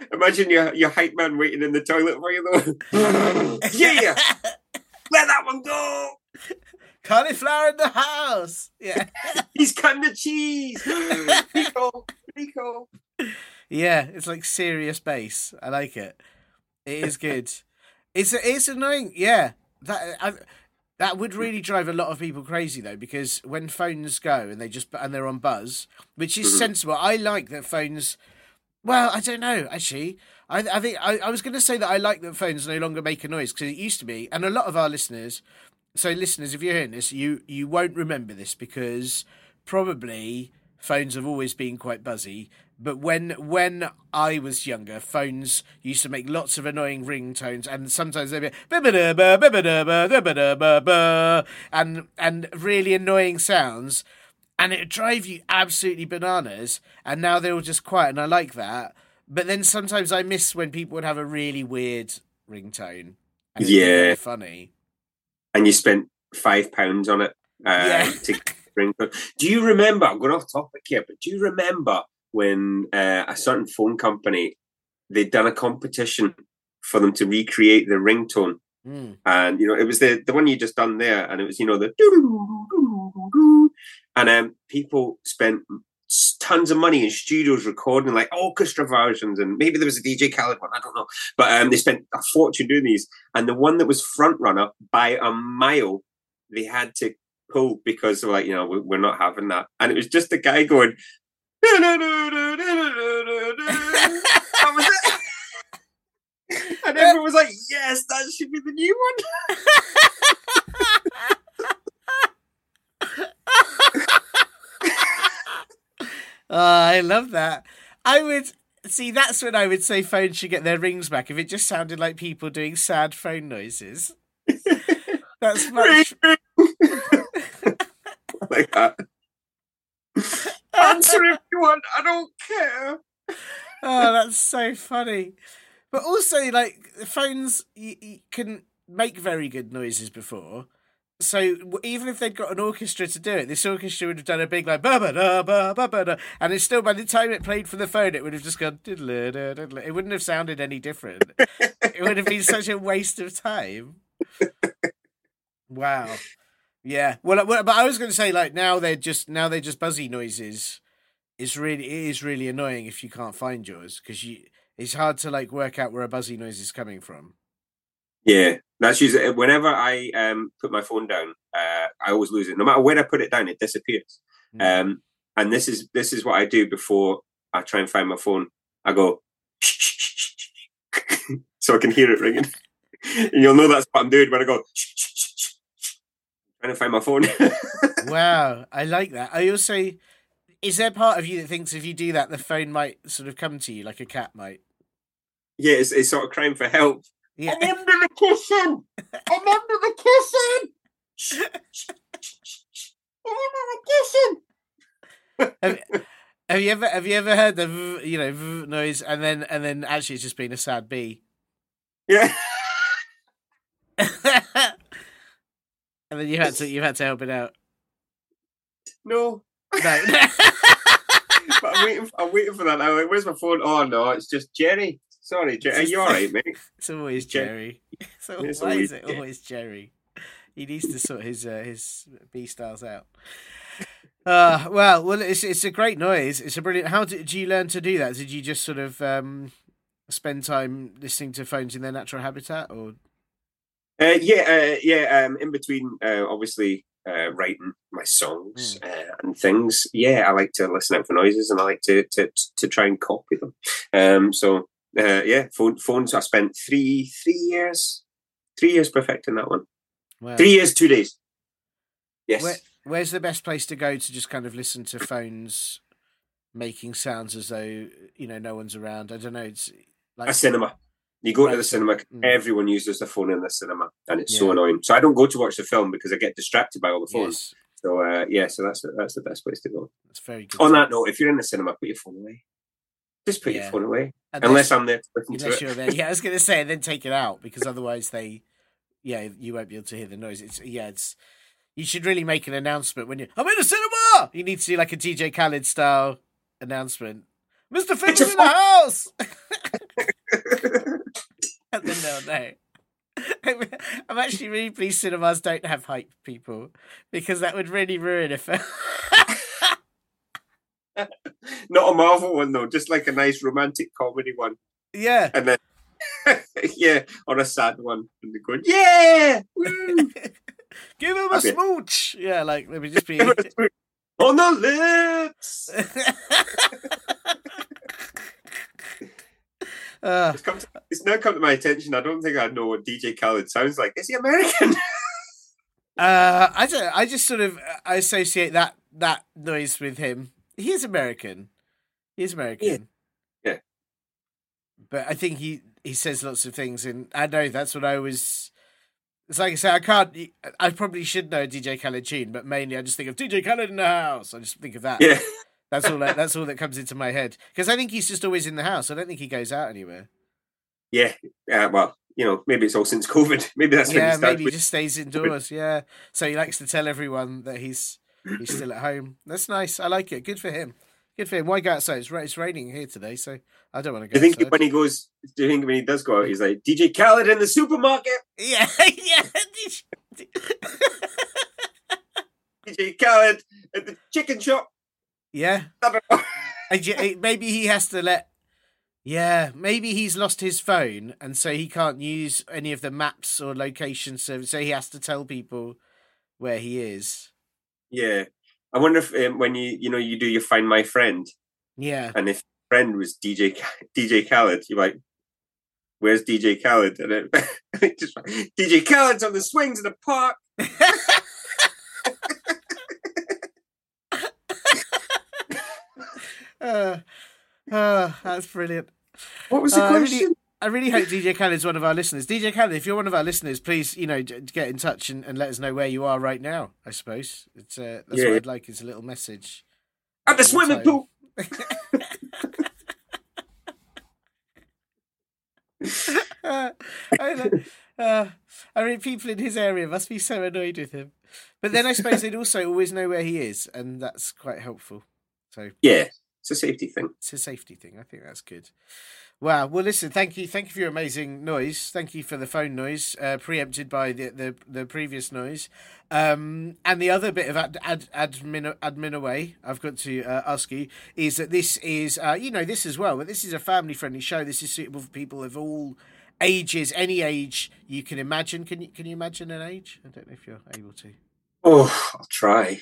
[LAUGHS] Imagine your your hype man waiting in the toilet for you though. [LAUGHS] yeah, let that one go. Cauliflower in the house. Yeah. [LAUGHS] He's cutting the cheese. Rico, Rico. Yeah, it's like serious bass. I like it. It is good. it's it's annoying. Yeah, that I, that would really drive a lot of people crazy though, because when phones go and they just and they're on buzz, which is Mhm. sensible. I like that phones. Well, I don't know. Actually, I I think I, I was going to say that I like that phones no longer make a noise because it used to be, and a lot of our listeners. So, listeners, if you're hearing this, you you won't remember this because probably phones have always been quite buzzy. But when when I was younger, phones used to make lots of annoying ringtones, and sometimes they'd be "Bibba-da-ba, bibba-da-ba, dibba-da-ba-ba," and and really annoying sounds, and it would drive you absolutely bananas. And now they're all just quiet, and I like that. But then sometimes I miss when people would have a really weird ringtone. And Yeah. very funny. And you spent five pounds on it. Uh, Yeah. to bring. Do you remember? I'm going off topic here, but do you remember when uh, a certain phone company they'd done a competition for them to recreate the ringtone? Mm. and you know it was the the one you just done there, and it was you know the and um people spent tons of money in studios recording like orchestra versions, and maybe there was a DJ Khaled one, I don't know, but um they spent a fortune doing these, and the one that was front runner by a mile, they had to pull because they were like you know we- we're not having that, and it was just a guy going. That was it. And uh, everyone was like, yes, that should be the new one. Oh, I love that. I would see. That's when I would say phones should get their rings back. If it just sounded like people doing sad phone noises. That's much. [LAUGHS] Oh like that. Answer if you want. I don't care. oh, that's so funny. But also, like the phones, you, you can make very good noises before. So even if they'd got an orchestra to do it, this orchestra would have done a big like ba ba da ba ba ba da, and it's still by the time it played for the phone, it would have just gone diddle diddle. It wouldn't have sounded any different. it would have been such a waste of time. [LAUGHS] Wow. Yeah. Well, well, but I was going to say like now they're just now they're just buzzy noises. It's really it is really annoying if you can't find yours because you it's hard to like work out where a buzzy noise is coming from. Yeah, that's usually whenever I um put my phone down, uh, I always lose it. No matter where I put it down, it disappears. Mm. Um, and this is this is what I do before I try and find my phone. I go [LAUGHS] so I can hear it ringing, [LAUGHS] and you'll know that's what I'm doing when I go trying to find my phone. [LAUGHS] wow, I like that. I also is there part of you that thinks if you do that, the phone might sort of come to you like a cat might? yeah, it's, it's sort of crying for help. Yeah. I'm under the kissing. I'm under the kissing. I'm under the kissing. have, have you ever have you ever heard the v- you know v- noise and then and then actually it's just been a sad bee? Yeah. [LAUGHS] and then you had to you had to help it out. No. No. [LAUGHS] But I'm waiting. I'm waiting for that. I'm like, where's my phone? Oh no, it's just Jerry. Sorry, Jerry. Are you all right, mate? [LAUGHS] It's always Jer- Jerry. [LAUGHS] So It's why always is it always Jerry? He needs to sort his uh, his B styles out. Uh, well, well, it's it's a great noise. It's a brilliant. How did, did you learn to do that? Did you just sort of um, spend time listening to phones in their natural habitat, or Uh, yeah, uh, yeah. Um, in between, uh, obviously, uh, writing my songs uh, and things. Yeah, I like to listen out for noises, and I like to to to try and copy them. Um, so uh, yeah, phone, phones. I spent three three years, three years perfecting that one. Three years, two days. Yes. where, where's the best place to go to just kind of listen to phones making sounds as though you know no one's around? I don't know. It's like a cinema. You go to the cinema. mm. Everyone uses the phone in the cinema, and it's so annoying. So I don't go to watch the film because I get distracted by all the phones. yes, So uh, yeah, so that's that's the best place to go. that's very good. On that note, if you're in the cinema, put your phone away. Just put Yeah. your phone away, Unless- unless I'm there to listen Unless to you're it. there, yeah. I was gonna say, and then take it out because otherwise they, yeah, you won't be able to hear the noise. It's yeah, it's You should really make an announcement when you. I'm in the cinema. You need to do like a DJ Khaled style announcement. Mr. Finn's in the house. [LAUGHS] they'll know. I'm actually really pleased cinemas don't have hype people because that would really ruin a film. [LAUGHS] Not a Marvel one though, just like a nice romantic comedy one. yeah. And then [LAUGHS] yeah, or a sad one. And they're going, Yeah! Woo! [LAUGHS] Give him a Okay. smooch. Yeah, like maybe just be. On the lips. uh, come now come to my attention. I don't think I know what DJ Khaled sounds like. Is he American? [LAUGHS] uh, I don't. I just sort of I associate that that noise with him. He is American. He is American. Yeah. But I think he he says lots of things, and I know that's what I was. It's like I say, I can't. I probably should know DJ Khaled tune, but mainly I just think of DJ Khaled in the house. I just think of that. yeah. That's all. That, that's all that comes into my head because I think he's just always in the house. I don't think he goes out anywhere. Yeah. Uh, well, you know, maybe it's all since COVID. [LAUGHS] Maybe that's when yeah, he maybe he just stays indoors. Yeah, so he likes to tell everyone that he's he's still at home. That's nice. I like it. Good for him. Good for him. Why go outside? It's, it's raining here today, so I don't want to Do go. you think outside. when he goes, do you think when he does go out, he's like, DJ Khaled in the supermarket? Yeah, [LAUGHS] yeah. DJ [LAUGHS] Khaled at the chicken shop? yeah. I don't know. And you- Maybe he has to let. Yeah, maybe he's lost his phone, and so he can't use any of the maps or location service. So he has to tell people where he is. Yeah. I wonder if um, when you, you know, you do your Find My Friend, Yeah. and if friend was DJ DJ Khaled, you're like, where's DJ Khaled? And it, [LAUGHS] it just DJ Khaled's on the swings in the park. uh, [LAUGHS] [LAUGHS] uh, that's brilliant. What was the Uh, I really- question? I really hope DJ Khaled's one of our listeners. DJ Khaled, if you're one of our listeners, please, you know, get in touch and, and let us know where you are right now. I suppose it's uh, that's Yeah. what I'd like is a little message. At the swimming pool. uh, [LAUGHS] I, uh, I mean, people in his area must be so annoyed with him. But then I suppose they'd also always know where he is, and that's quite helpful. So Yeah, it's a safety thing. it's a safety thing. I think that's good. Wow. Well, listen. Thank you. Thank you for your amazing noise. Thank you for the phone noise, uh, preempted by the, the the previous noise, um, and the other bit of ad, ad, admin admin away. I've got to uh, ask you is that this is uh, you know this as well, but this is a family friendly show. This is suitable for people of all ages, any age you can imagine. Can you can you imagine an age? I don't know if you're able to. Oh, I'll try.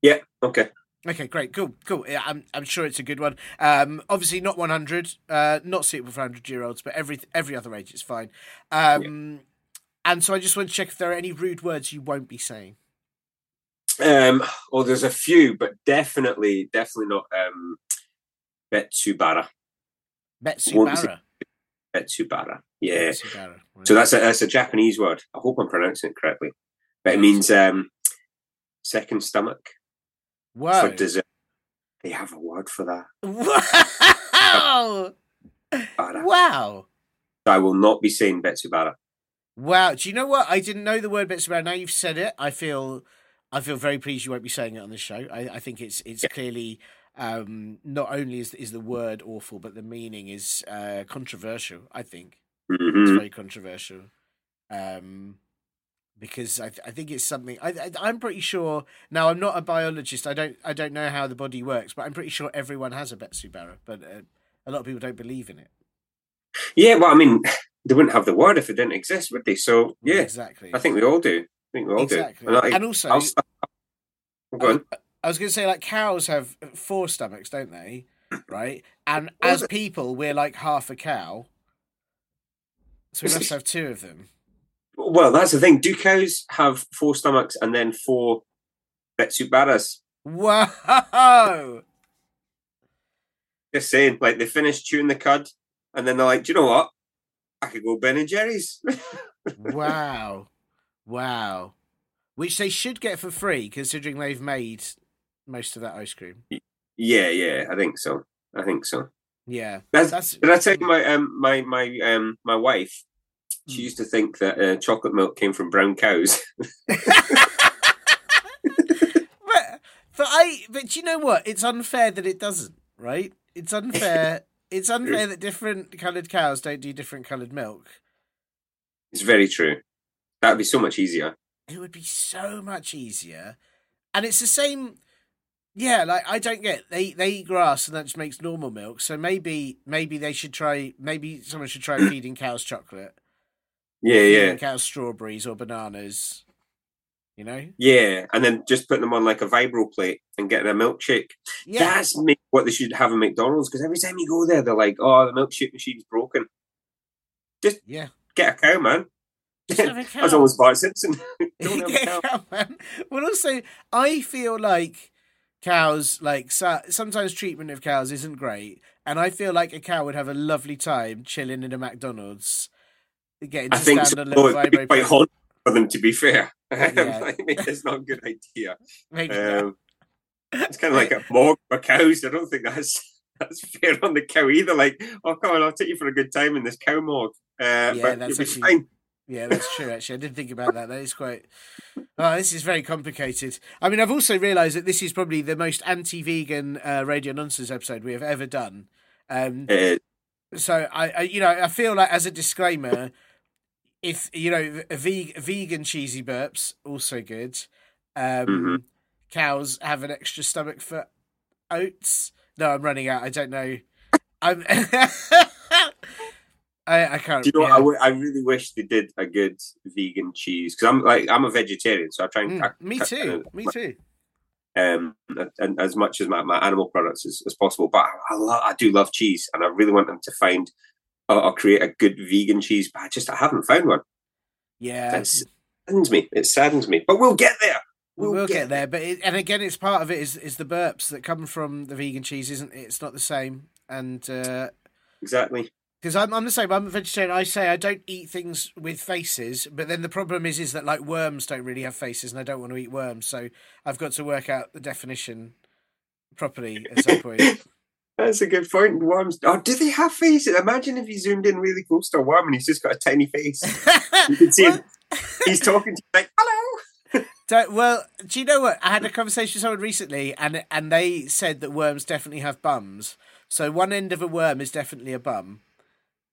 Yeah, okay. Okay, great, cool, cool. Yeah, I'm I'm sure it's a good one. Um, obviously not 100, uh, not suitable for 100 year olds, but every every other age is fine. Um, and so I just want to check if there are any rude words you won't be saying. Um, well, there's a few, but definitely, definitely not um, Betsubara. Betsubara. Betsubara. Yeah. Betsubara. right. So that's a that's a Japanese word. I hope I'm pronouncing it correctly. But it means um, second stomach Whoa. for dessert. They have a word for that. [LAUGHS] Wow. Wow. I will not be saying Betsubara. Wow. Do you know what? I didn't know the word Betsubara. Now you've said it. I feel I feel very pleased you won't be saying it on the show. I, I think it's it's clearly um, not only is is the word awful, but the meaning is uh, controversial. I think it's hmm very controversial um, because I, th- I think it's something I, I I'm pretty sure. Now I'm not a biologist. I don't I don't know how the body works, but I'm pretty sure everyone has a Betsubara. But uh, a lot of people don't believe in it. Yeah, well, I mean, [LAUGHS] they wouldn't have the word if it didn't exist, would they? So, yeah, exactly. I think we all do. I think we all exactly. do. And, I, and also, I'll, I'll go on. I was going to say, like cows have four stomachs, don't they? Right, and as people, we're like half a cow, so we must have two of them. Well, that's the thing. Do cows have four stomachs and then four Betsubaras? Whoa! Just saying, like they finish chewing the cud and then they're like, do you know what? I could go Ben and Jerry's. [LAUGHS] wow, wow! Which they should get for free, considering they've made most of that ice cream. yeah, yeah, I think so. I think so. Yeah, That's, that's did I tell you my um my my um my wife? She Hmm. used to think that uh, chocolate milk came from brown cows. [LAUGHS] But I, but you know what? It's unfair that it doesn't, right? It's unfair. [LAUGHS] it's unfair that different coloured cows don't do different coloured milk. It's very true. That would be so much easier. It would be so much easier, and it's the same. Yeah, like I don't get they they eat grass and that just makes normal milk. So maybe maybe they should try. Maybe someone should try [CLEARS THROAT] feeding cows chocolate. Yeah, yeah, Cows strawberries or bananas. You know. yeah. And then just putting them on like a vibro plate and getting a milkshake. Yeah. That's what they should have in McDonald's because every time you go there, they're like, "Oh, the milkshake machine's broken." Just yeah. Get a cow, man. Just have a [LAUGHS] That's cow. always Bart Simpson. [LAUGHS] [LAUGHS] Don't have a cow. cow, man. Well, also, I feel like cows, like sometimes treatment of cows isn't great, and I feel like a cow would have a lovely time chilling in a McDonald's, getting I think so. on a little It'd be quite haunting for them, to be fair. [LAUGHS] Yeah. [LAUGHS] Like, it's not a good idea. [LAUGHS] Um, it's kind of like a mog for cows. I don't think that's that's fair on the cow either. Like, oh, come on, I'll take you for a good time in this cow mog. Uh, Yeah, that's actually- fine. Yeah, that's true. Actually, I didn't think about that. That is quite. Oh, this is very complicated. I mean, I've also realised that this is probably the most anti-vegan uh, radio nonsense episode we have ever done. Um, so I, I, you know, I feel like as a disclaimer, if you know, a ve- vegan cheesy burps also good. Um, Mhm. Cows have an extra stomach for oats. No, I'm running out. I don't know. I'm. [LAUGHS] I, I can't. do you know? yeah. what? I, w- I really wish they did a good vegan cheese because I'm like I'm a vegetarian, so I try and Mm, I- me I- too. Me too. um, and as much as my, my animal products as, as possible. But I, I do love cheese, and I really want them to find or, or create a good vegan cheese. But I just I haven't found one. Yeah, It saddens me. It saddens me. But we'll get there. we will get there. But it, and again, it's part of it is is the burps that come from the vegan cheese, isn't it? It's not the same. And uh, Exactly. because I'm I'm the same. I'm a vegetarian. I say I don't eat things with faces, but then the problem is is that like worms don't really have faces, and I don't want to eat worms. So I've got to work out the definition properly at some point. [LAUGHS] That's a good point. Worms. Oh, do they have faces? Imagine if you zoomed in really close to a worm and he's just got a tiny face. [LAUGHS] You can see him. He's talking to you like, hello. [LAUGHS] Don't, well, do you know what? I had a conversation with someone recently, and and they said that worms definitely have bums. So one end of a worm is definitely a bum,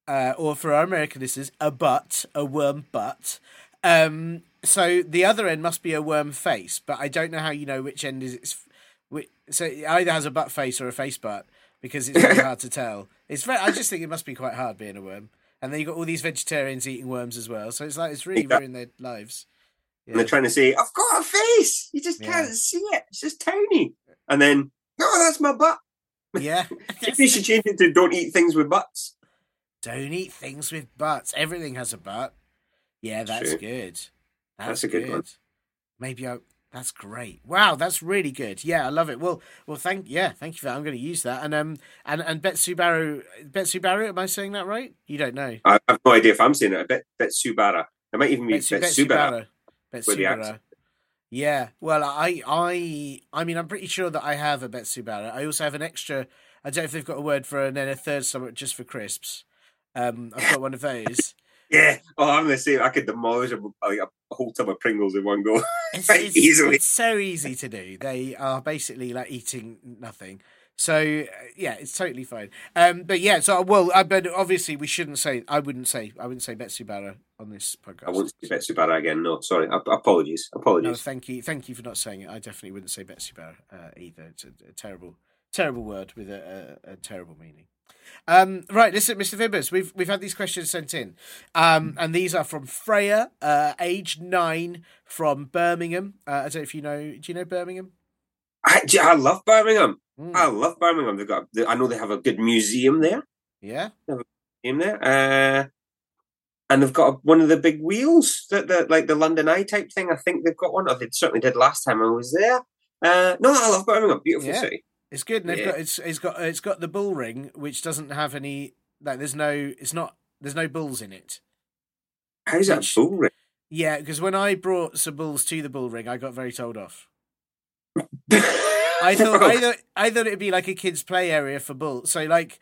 uh, or for our American listeners, a butt, a worm butt. Um, so the other end must be a worm face, but I don't know how you know which end is its. Which, so it either has a butt face or a face butt because it's very hard to tell. It's very. I just think it must be quite hard being a worm, and then you have got all these vegetarians eating worms as well. So it's like it's really Exactly. ruined their lives. And they're trying to say, I've got a face. You just can't Yeah. see it. It's just tiny. And then, oh, that's my butt. Yeah. [LAUGHS] Maybe you should change it to don't eat things with butts. Don't eat things with butts. Everything has a butt. Yeah, that's True. good. That's, That's a good one. Maybe I. That's great. Wow, that's really good. Yeah, I love it. Well, well, thank yeah, thank you for that. I'm going to use that. And um, and and Betsu Baru, Betsu Baru, am I saying that right? You don't know. I have no idea if I'm saying it. Bet, bet It might even be Betsu, bet Betsu Baru. Betsu with the Baru. accent. Yeah. Well, I I I mean, I'm pretty sure that I have a Betsu Baru. I also have an extra. I don't know if they've got a word for and then a third stomach just for crisps. Um, I've got one of those. Yeah. Oh, I'm the same. I could demolish a, like a whole tub of Pringles in one go. [LAUGHS] It's, it's, easily. it's so easy to do. They are basically like eating nothing. So uh, yeah, it's totally fine. Um, but yeah, so well, I but obviously we shouldn't say. I wouldn't say. I wouldn't say Betsy Barra on this podcast. I won't say bet Subara again. No, sorry. Ap- apologies. No, Apologies. thank you, thank you for not saying it. I definitely wouldn't say Betsy Barra uh, either. It's a, a terrible, terrible word with a, a, a terrible meaning. Um, right, listen, Mr. Fibbers, we've we've had these questions sent in, um, and these are from Freya, uh, age nine, from Birmingham. Uh, I don't know if you know. Do you know Birmingham? I, I love Birmingham. Mm, I love Birmingham. They've got. I know they have a good museum there. yeah. In there, uh, and they've got one of the big wheels that, that like the London Eye type thing. I think they've got one, or they certainly did last time I was there. Uh, no, I love Birmingham. Beautiful Yeah. city. It's good, and they've Yeah. got it's it's got it's got the bull ring, which doesn't have any like there's no it's not there's no bulls in it. How's that Which- bull ring? Yeah, because when I brought some bulls to the bull ring, I got very told off. I thought I [LAUGHS] thought I thought it'd be like a kids' play area for bulls. So like,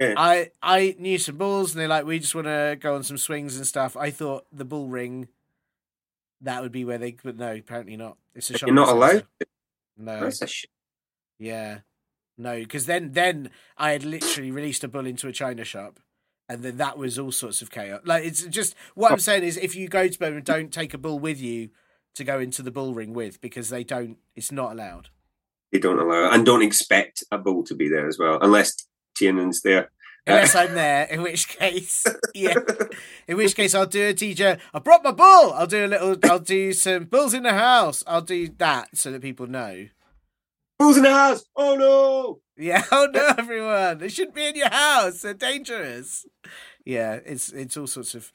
Yeah. I I knew some bulls, and they're like, we just want to go on some swings and stuff. I thought the bull ring, that would be where they, but no, apparently not. It's a You're not allowed. No. That's a shit. Yeah. No, because then then I had literally released a bull into a china shop, and then that was all sorts of chaos. Like it's just what I'm saying is, if you go to Birmingham, don't take a bull with you to go into the bull ring with because they don't. It's not allowed. They don't allow it, and don't expect a bull to be there as well, unless Tiernan's there. Unless I'm there, in which case, [LAUGHS] yeah, in which case I'll do a teacher. I brought my bull. I'll do a little. I'll do some bulls in the house. I'll do that so that people know. Bulls in the house! Oh no! Yeah, [LAUGHS] oh no, everyone! They shouldn't be in your house. They're dangerous. Yeah, it's it's all sorts of.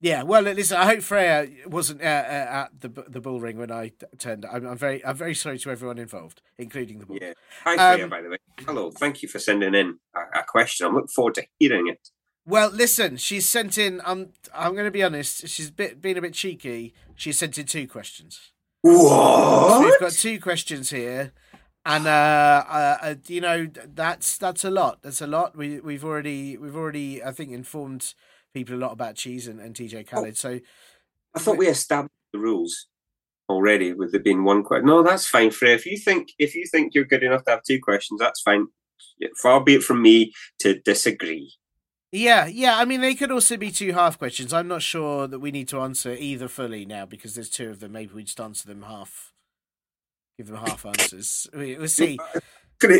Yeah, well, listen. I hope Freya wasn't uh, uh, at the the bull ring when I turned. I'm, I'm very I'm very sorry to everyone involved, including the bull. Yeah. Hi, Freya, Um, by the way. Hello. Thank you for sending in a, a question. I'm looking forward to hearing it. Well, listen, she's sent in. I'm I'm going to be honest. She's bit been a bit cheeky. She sent in two questions. So What? we've got two questions here, and uh, uh, uh, you know that's that's a lot. That's a lot. We we've already we've already I think informed people a lot about cheese and, and DJ Khaled. So I thought we established the rules already with there being one question. No, that's fine, Freya. If you think if you think you're good enough to have two questions, that's fine. Far be it from me to disagree. yeah, yeah. I mean, they could also be two half questions. I'm not sure that we need to answer either fully now because there's two of them. Maybe we just answer them half. Give them half answers. We, we'll see.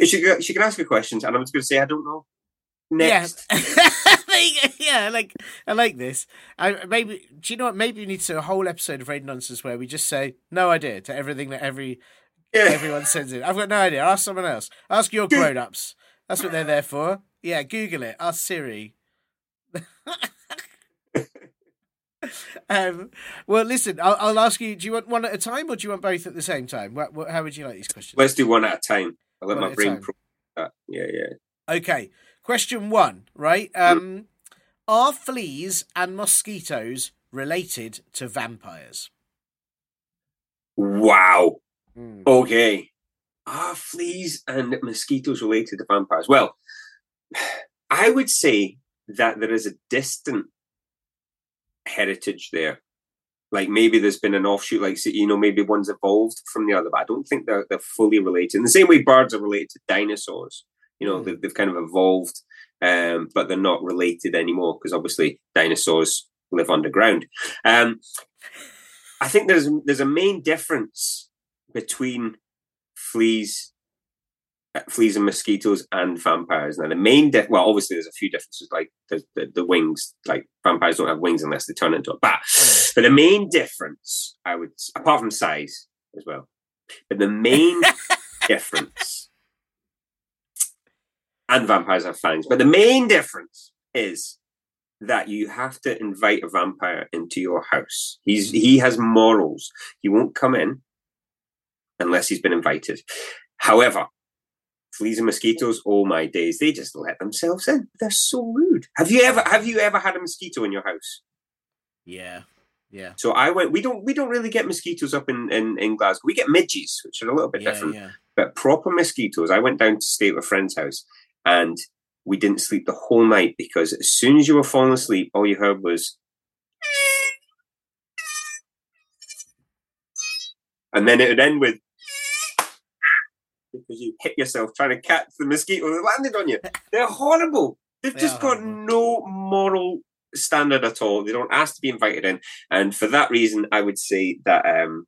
She, she can ask her questions, and I'm just going to say I don't know. Next. Yeah. [LAUGHS] There you go. yeah, like I like this. I maybe do you know what? Maybe we need to do a whole episode of Radio Nonsense where we just say no idea to everything that every Yeah. everyone sends in. I've got no idea. Ask someone else. Ask your grown ups. That's what they're there for. Yeah, Google it. Ask Siri. [LAUGHS] [LAUGHS] um, well, listen. I'll, I'll ask you. Do you want one at a time, or do you want both at the same time? What, what, how would you like these questions? Let's do one at a time. I'll let One my brain pro that. Yeah, yeah. Okay. Question one, right? Um, are fleas and mosquitoes related to vampires? Wow. Hmm. Okay. Are fleas and mosquitoes related to vampires? Well, [SIGHS] I would say that there is a distant heritage there. Like maybe there's been an offshoot, like you know, maybe one's evolved from the other, but I don't think they're they're fully related. In the same way birds are related to dinosaurs. You know, Mm. they've, they've kind of evolved, um, but they're not related anymore because obviously dinosaurs live underground. Um, I think there's there's a main difference between fleas, fleas and mosquitoes and vampires. Now the main, well, obviously there's a few differences. Like the, the the wings, like vampires don't have wings unless they turn into a bat. Mm. But the main difference, I would, apart from size as well, but the main [LAUGHS] difference, and vampires have fangs, but the main difference is that you have to invite a vampire into your house. He's mm. he has morals. He won't come in unless he's been invited. However, fleas and mosquitoes, oh my days, they just let themselves in. They're so rude. Have you ever have you ever had a mosquito in your house? Yeah, yeah, So I went. We don't. We don't really get mosquitoes up in in, in Glasgow. We get midges, which are a little bit yeah, different. yeah. But proper mosquitoes. I went down to stay at a friend's house, and we didn't sleep the whole night because as soon as you were falling asleep, all you heard was. [LAUGHS] And then it would end with because you hit yourself trying to catch the mosquito that landed on you. They're horrible. They've They just got horrible. no moral standard at all. They don't ask to be invited in, and for that reason, I would say that um,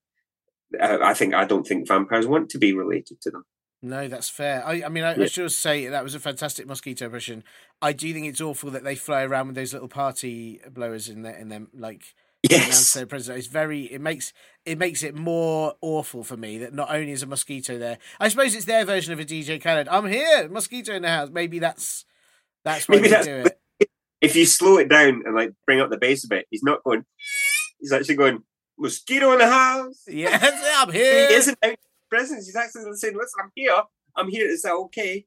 uh, I think I don't think vampires want to be related to them. No, that's fair. I, I mean, I, I should say that was a fantastic mosquito impression. I do think it's awful that they fly around with those little party blowers in their in them like Yes. It's very it makes it makes it more awful for me that not only is a mosquito there. I suppose it's their version of a DJ Khaled. I'm here, mosquito in the house. Maybe that's that's why Maybe they that's- do it. if you slow it down and like bring up the bass a bit, he's not going. He's actually going mosquito in the house. [LAUGHS] Yes, I'm [LAUGHS] He here. isn't out presence. He's actually saying, "Listen, I'm here. I'm here. Is that okay?"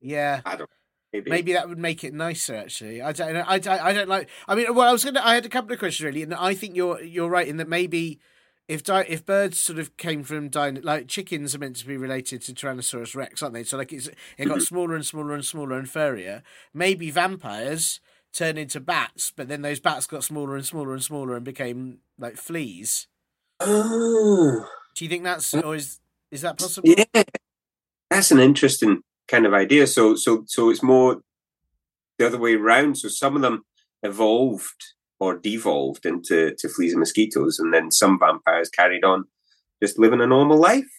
Yeah. I don't. Maybe. Maybe that would make it nicer. Actually, I don't know. I, don't- I don't like. I mean, well, I was gonna. I had a couple of questions really, and I think you're you're right in that maybe if di- if birds sort of came from dino, like chickens are meant to be related to Tyrannosaurus Rex, aren't they? So like it's it got mm-hmm. smaller and smaller and smaller and furrier. Maybe vampires turn into bats, but then those bats got smaller and smaller and smaller and became like fleas. Oh. Do you think that's or is Is that possible? Yeah, that's an interesting kind of idea. So, so, so it's more the other way around. So some of them evolved or devolved into to fleas and mosquitoes, and then some vampires carried on just living a normal life.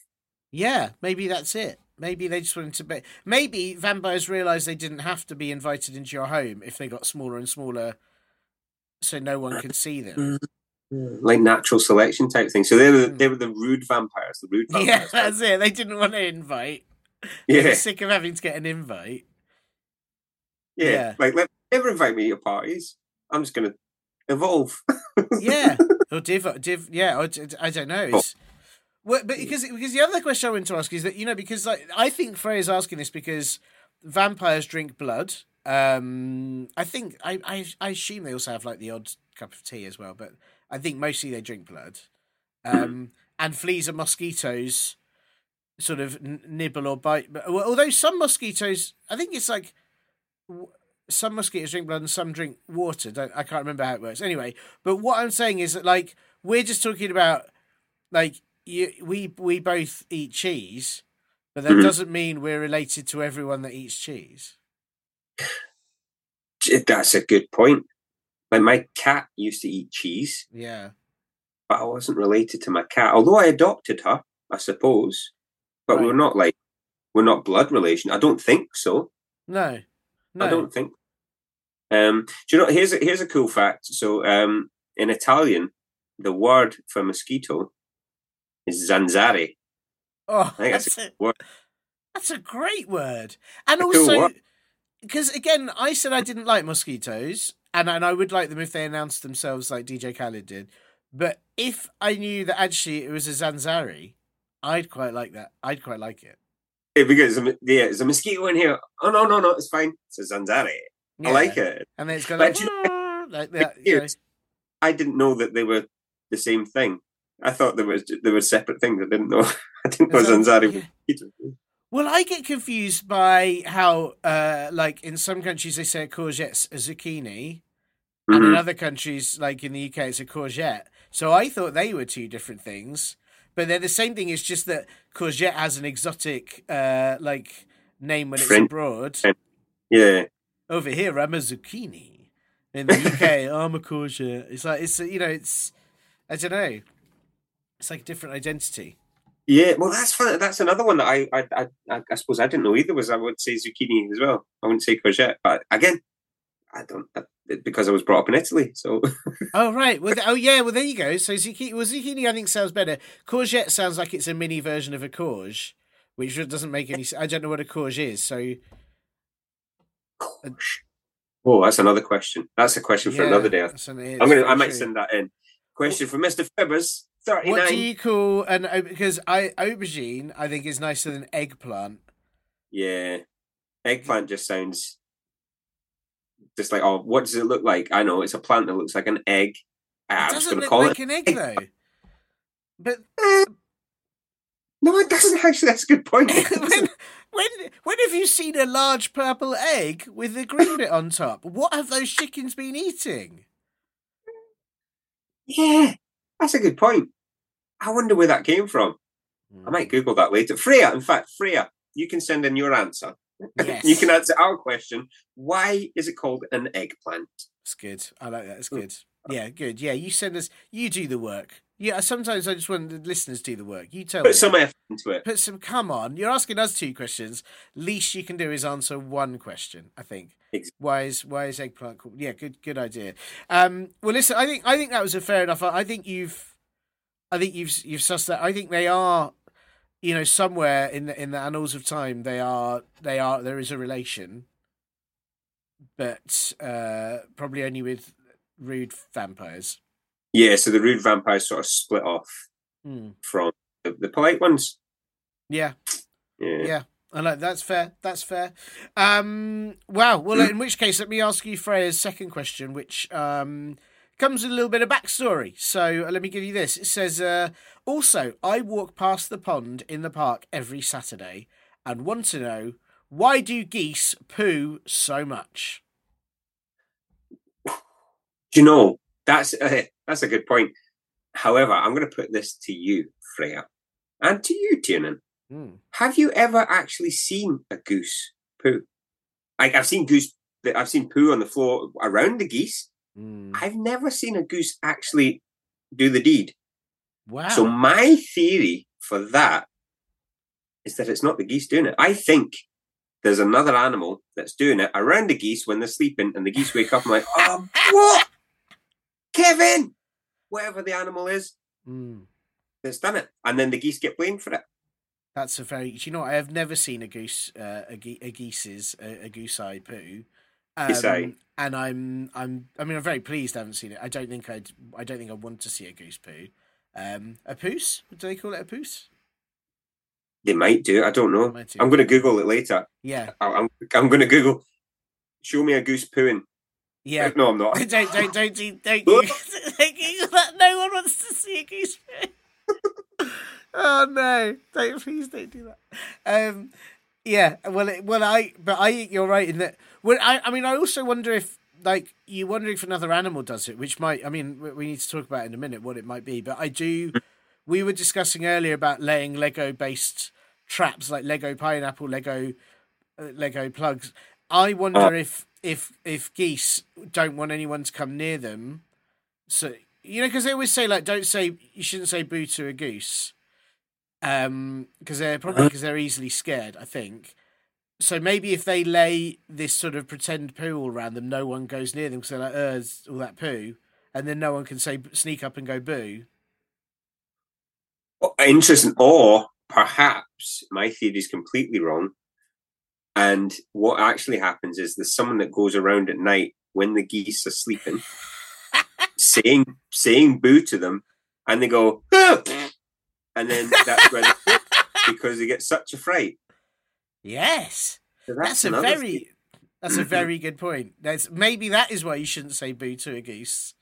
Yeah, maybe that's it. Maybe they just wanted to be. Maybe vampires realised they didn't have to be invited into your home if they got smaller and smaller, so no one could see them. Like natural selection type thing. So they were they were the rude vampires. The rude Hmm. [LAUGHS] Yeah, that's it. They didn't want to invite. Yeah, sick of having to get an invite. yeah, yeah. Like let never invite me to your parties. I'm just gonna evolve. Yeah, [LAUGHS] or div, div. Yeah, or, I don't know. It's, well, but because because the other question I want to ask is that you know because like I think Freya's asking this because vampires drink blood. Um, I think I, I I assume they also have like the odd cup of tea as well, but I think mostly they drink blood. Um, and fleas and mosquitoes sort of n- nibble or bite. But, although some mosquitoes, I think it's like some mosquitoes drink blood and some drink water. Don't I can't remember how it works. Anyway, but what I'm saying is that like we're just talking about like you, we we both eat cheese, but that Mhm. doesn't mean we're related to everyone that eats cheese. That's a good point. Like my cat used to eat cheese, Yeah, but I wasn't related to my cat. Although I adopted her, I suppose. But Right. we're not like we're not blood relation. I don't think so. no, no. I don't think. Um, do you know? Here's a, here's a cool fact. So, um, in Italian, the word for mosquito is zanzare. Oh, that's that's a a, word. that's a great word, and A also because again, I said I didn't like mosquitoes, and and I would like them if they announced themselves like DJ Khaled did. But if I knew that actually it was a zanzari, I'd quite like that. I'd quite like it. Yeah, because there's a, yeah, there's a mosquito in here. Oh no, no, no, it's fine. It's a zanzare. I like it. And then it's got like, you like that. You know. I didn't know that they were the same thing. I thought there was they were separate things. I didn't know. [LAUGHS] I didn't know zanzare. yeah. Well, I get confused by how, uh, like in some countries they say a courgette's a zucchini, and in Mhm. other countries, like in the UK, it's a courgette. So I thought they were two different things, but they're the same thing. It's just that courgette has an exotic, uh, like name when it's French- abroad. Yeah, Over here, I'm a zucchini. In the UK, [LAUGHS] I'm a courgette. It's like it's you know it's I don't know. It's like a different identity. yeah. Well, that's fun. That's another one that I, I, I, I, suppose I didn't know either. Was I would say zucchini as well. I wouldn't say courgette, but again, I don't I, because I was brought up in Italy. So [LAUGHS] Oh right. Well, oh yeah. Well, there you go. So zucchini. Well, zucchini I think sounds better. Courgette sounds like it's a mini version of a courge, which doesn't make any. sense. I don't know what a courge is. So Oh, that's another question. That's a question for yeah, another day. an- I'm gonna. I might true. send that in. Question for Mister Fibbers, thirty What do you call an because I aubergine? I think is nicer than eggplant. Yeah, eggplant just sounds just like oh, what does it look like? I know it's a plant that looks like an egg. Ah, I'm just look call like it. an egg though. But Eh, no, it doesn't [LAUGHS] actually. That's a good point. [LAUGHS] When, when when have you seen a large purple egg with a green bit on top? What have those chickens been eating? yeah, that's a good point. I wonder where that came from. I might Google that later. Freya, in fact, Freya, you can send in your answer. Yes. you can answer our question. Why is it called an eggplant? It's good. I like that. It's good. Yeah, good. Yeah, you send us. You do the work. Yeah, sometimes I just want the listeners to do the work. You tell me. Put some effort into it. Put some. Come on, you're asking us two questions. Least you can do is answer one question. I think. Why is why is eggplant called? Yeah, good good idea. Um, well, listen, I think I think that was a fair enough. I, I think you've, I think you've you've sussed that. I think they are, you know, somewhere in the in the annals of time, they are they are there is a relation, but uh, probably only with rude vampires. Yeah, so the rude vampires sort of split off Hmm. from the, the polite ones. Yeah, Yeah. yeah. I like that's fair. That's fair. Um, wow. Well, in which case, let me ask you Freya's second question, which um, comes with a little bit of backstory. So uh, let me give you this. It says, uh, also, I walk past the pond in the park every Saturday and want to know why do geese poo so much? Do you know that's uh, that's a good point. However, I'm going to put this to you, Freya. and to you, Tiernan, Mm. have you ever actually seen a goose poo? Like I've seen goose, I've seen poo on the floor around the geese. Mm. I've never seen a goose actually do the deed. Wow. So my theory for that is that it's not the geese doing it. I think there's another animal that's doing it around the geese when they're sleeping, and the geese wake up and like, oh, [LAUGHS] what, Kevin, whatever the animal is Mm. that's done it, and then the geese get blamed for it. That's a very. You know? I have never seen a goose, uh, a, ge- a geese's, a, a goose eye poo. Um, and I'm, I'm, I mean, I'm very pleased I haven't seen it. I don't think I'd, I don't think I want to see a goose poo. Um, a poos? Do they call it a poos? They might do. I don't know. I'm going to Google it later. Yeah, I'm, I'm going to Google. Show me a goose pooing. yeah. No, I'm not. don't, [LAUGHS] don't, don't, don't, do- don't, [LAUGHS] Google- don't Google that. No one wants to see a goose poo. [LAUGHS] oh no! Don't please don't do that. Um, yeah. Well, it, well, I, but I, you're right in that. Well, I, I mean, I also wonder if, like, you wonder if another animal does it, which might. I mean, we- need to talk about in a minute what it might be. But I do. We were discussing earlier about laying Lego-based traps, like Lego pineapple, Lego, uh, Lego plugs. I wonder Oh. if if if geese don't want anyone to come near them. So you know, because they always say like, don't say you shouldn't say boo to a goose, um, because they're probably because they're easily scared. I think. So maybe if they lay this sort of pretend poo all around them, no one goes near them because they're like, "Uh, all that poo," and then no one can say sneak up and go boo. Interesting. Or perhaps my theory is completely wrong. And what actually happens is there's someone that goes around at night when the geese are sleeping, [LAUGHS] saying saying boo to them, and they go, "Ah!" And then that's quit because they get such a fright. Yes. So That's, a very theory. that's a very [CLEARS THROAT] good point. That's maybe that is why you shouldn't say boo to a goose.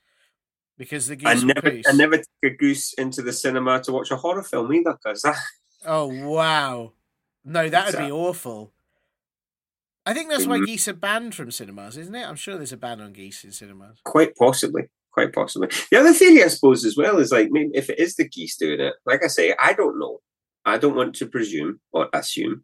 Because the goose I never. I never take a goose into the cinema to watch a horror film either, because that Oh wow. No, that would be awful. I think that's why Mhm. geese are banned from cinemas, isn't it? I'm sure there's a ban on geese in cinemas. quite possibly, quite possibly. The other theory, I suppose, as well, is like maybe if it is the geese doing it, like I say, I don't know. I don't want to presume or assume.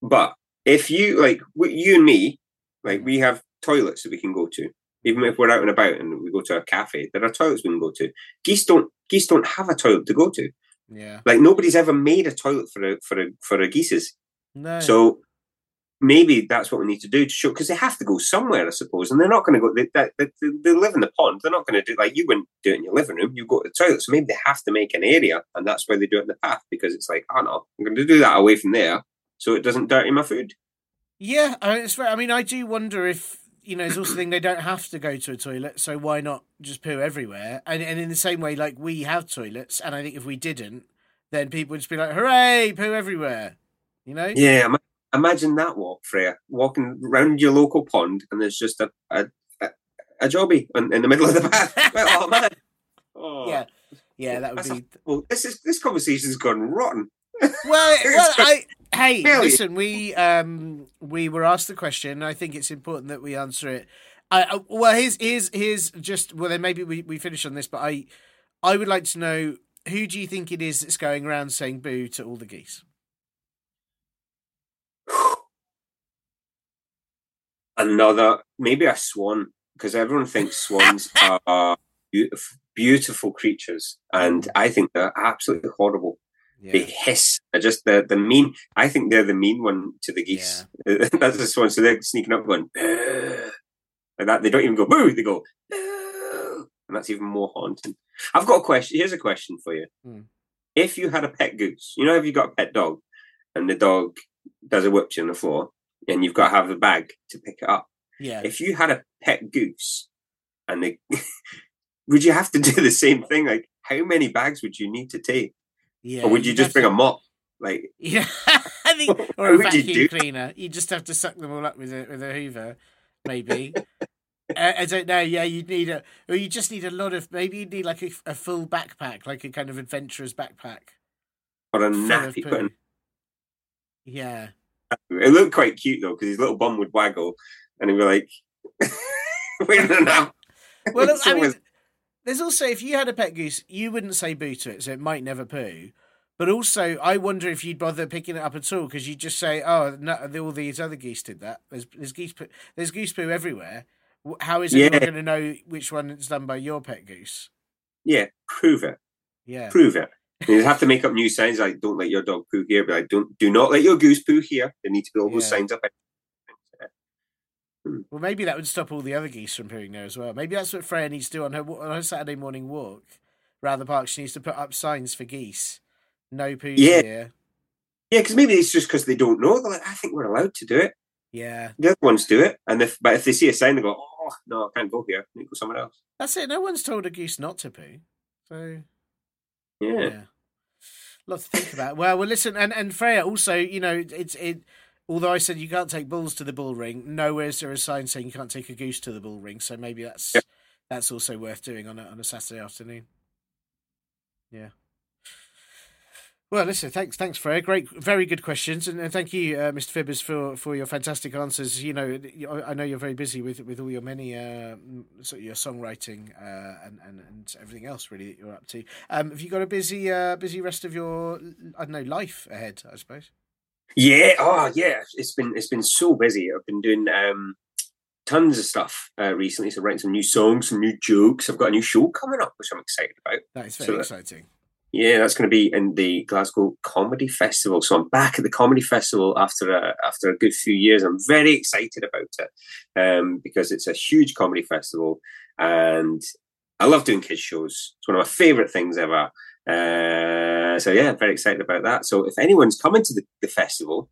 But if you like you and me, like we have toilets that we can go to, even if we're out and about and we go to a cafe, there are toilets we can go to. Geese don't. Geese don't have a toilet to go to. Yeah. Like nobody's ever made a toilet for a for a for a geese's. No. So maybe that's what we need to do to show because they have to go somewhere, I suppose, and they're not going to go. They, they, they, they live in the pond. They're not going to do like you wouldn't do it in your living room. You go to the toilet, so maybe they have to make an area, and that's why they do it in the path because it's like, oh no, I'm going to do that away from there, so it doesn't dirty my food. Yeah, I mean, it's I mean, I do wonder if you know. There's also the thing they don't have to go to a toilet, so why not just poo everywhere? And and in the same way, like we have toilets, and I think if we didn't, then people would just be like, "Hooray, poo everywhere!" You know? Yeah, imagine that walk, Freya, walking around your local pond, and there's just a a, a, a jobby in, in the middle of the path. [LAUGHS] oh man. Oh. yeah, yeah. That would That's a- be Well, this is this conversation's gone rotten. [LAUGHS] well. well I hey, Really? listen. We um we were asked the question. I think it's important that we answer it. I, I well, here's here's here's just well, then maybe we we finish on this, but I I would like to know who do you think it is that's going around saying boo to all the geese? Another maybe a swan because everyone thinks swans [LAUGHS] are beautiful, beautiful creatures and i think they're absolutely horrible. They hiss. They're just the the mean i think they're the mean one to the geese. [LAUGHS] That's the swan so they're sneaking up going "Boo," like that they don't even go boo they go "Boo," and that's even more haunting. I've got a question here's a question for you. Hmm. if you had a pet goose you know if you got a pet dog and the dog does a whoopsie on the floor and you've got to have a bag to pick it up Yeah. if you had a pet goose and they [LAUGHS] would you have to [LAUGHS] do the same thing like how many bags would you need to take Yeah. or would you just bring to- a mop like [LAUGHS] Yeah, I think, or a you vacuum do- cleaner. You just have to suck them all up with a with a Hoover, maybe. I, I don't know. Yeah, you'd need a, or you just need a lot of. Maybe you'd need like a, a full backpack, like a kind of adventurous backpack. or a nappy poo. put in Yeah, it looked quite cute though because his little bum would waggle and he'd be like [LAUGHS] in a nap [LAUGHS] Well, [LAUGHS] I mean, there's also if you had a pet goose, you wouldn't say boo to it, so it might never poo. But also, I wonder if you'd bother picking it up at all because you just say, "Oh, no, all these other geese did that." There's there's geese poo, there's goose poo everywhere. How is anyone Yeah. going to know which one is done by your pet goose? Yeah, prove it. Yeah, Prove it. You have to make up new signs like "Don't let your dog poo here." Be like, "Don't do not let your goose poo here." There need to be all those Yeah. signs up. Hmm. well, maybe that would stop all the other geese from pooing there as well. Maybe that's what Freya needs to do on her on her Saturday morning walk around the park. She needs to put up signs for geese. No poo Yeah. here. Yeah, because maybe it's just because they don't know. They're like, "I think we're allowed to do it." Yeah, The other ones do it, and if but if they see a sign, they go, "Oh no, I can't go here. I need to go somewhere else." that's it. No one's told a goose not to poo. So Yeah. yeah. Lot to think about. Well, well, listen, and and Freya also, you know, it's it. Although I said you can't take bulls to the bull ring, nowhere is there a sign saying you can't take a goose to the bull ring. So maybe that's Yep. that's also worth doing on a on a Saturday afternoon. Yeah. Well, listen, thanks, thanks, Freya. Great, very good questions, and, and thank you, uh, Mr. Fibbers, for, for your fantastic answers. You know, I know you're very busy with with all your many uh, sort of your songwriting uh, and, and and everything else really that you're up to. Um, have you got a busy uh, busy rest of your I don't know life ahead? I suppose. Yeah, oh yeah, it's been it's been so busy. I've been doing um tons of stuff uh, recently. So writing some new songs, some new jokes. I've got a new show coming up, which I'm excited about. That is So very that- exciting. Yeah, that's going to be in the Glasgow Comedy Festival. So I'm back at the Comedy Festival after a, after a good few years. I'm very excited about it um, because it's a huge comedy festival, and I love doing kids shows. It's one of my favourite things ever. Uh, so yeah, very excited about that. So if anyone's coming to the, the festival,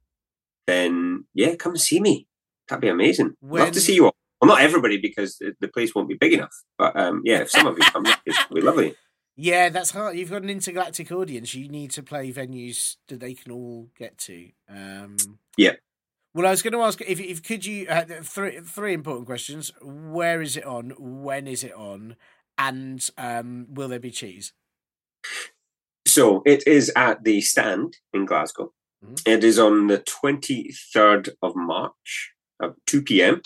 then yeah, come and see me. That'd be amazing. When- Love to see you all. Well, not everybody because the, the place won't be big enough. But um, yeah, if some of you come, [LAUGHS] it'd be lovely. Yeah, that's hard. You've got an intergalactic audience. You need to play venues that they can all get to. Um, Yeah. Well, I was going to ask if, if could you uh, three three important questions. Where is it on? When is it on? And um, will there be cheese? So it is at the stand in Glasgow. Mhm. It is on the 23rd of March at 2 p.m.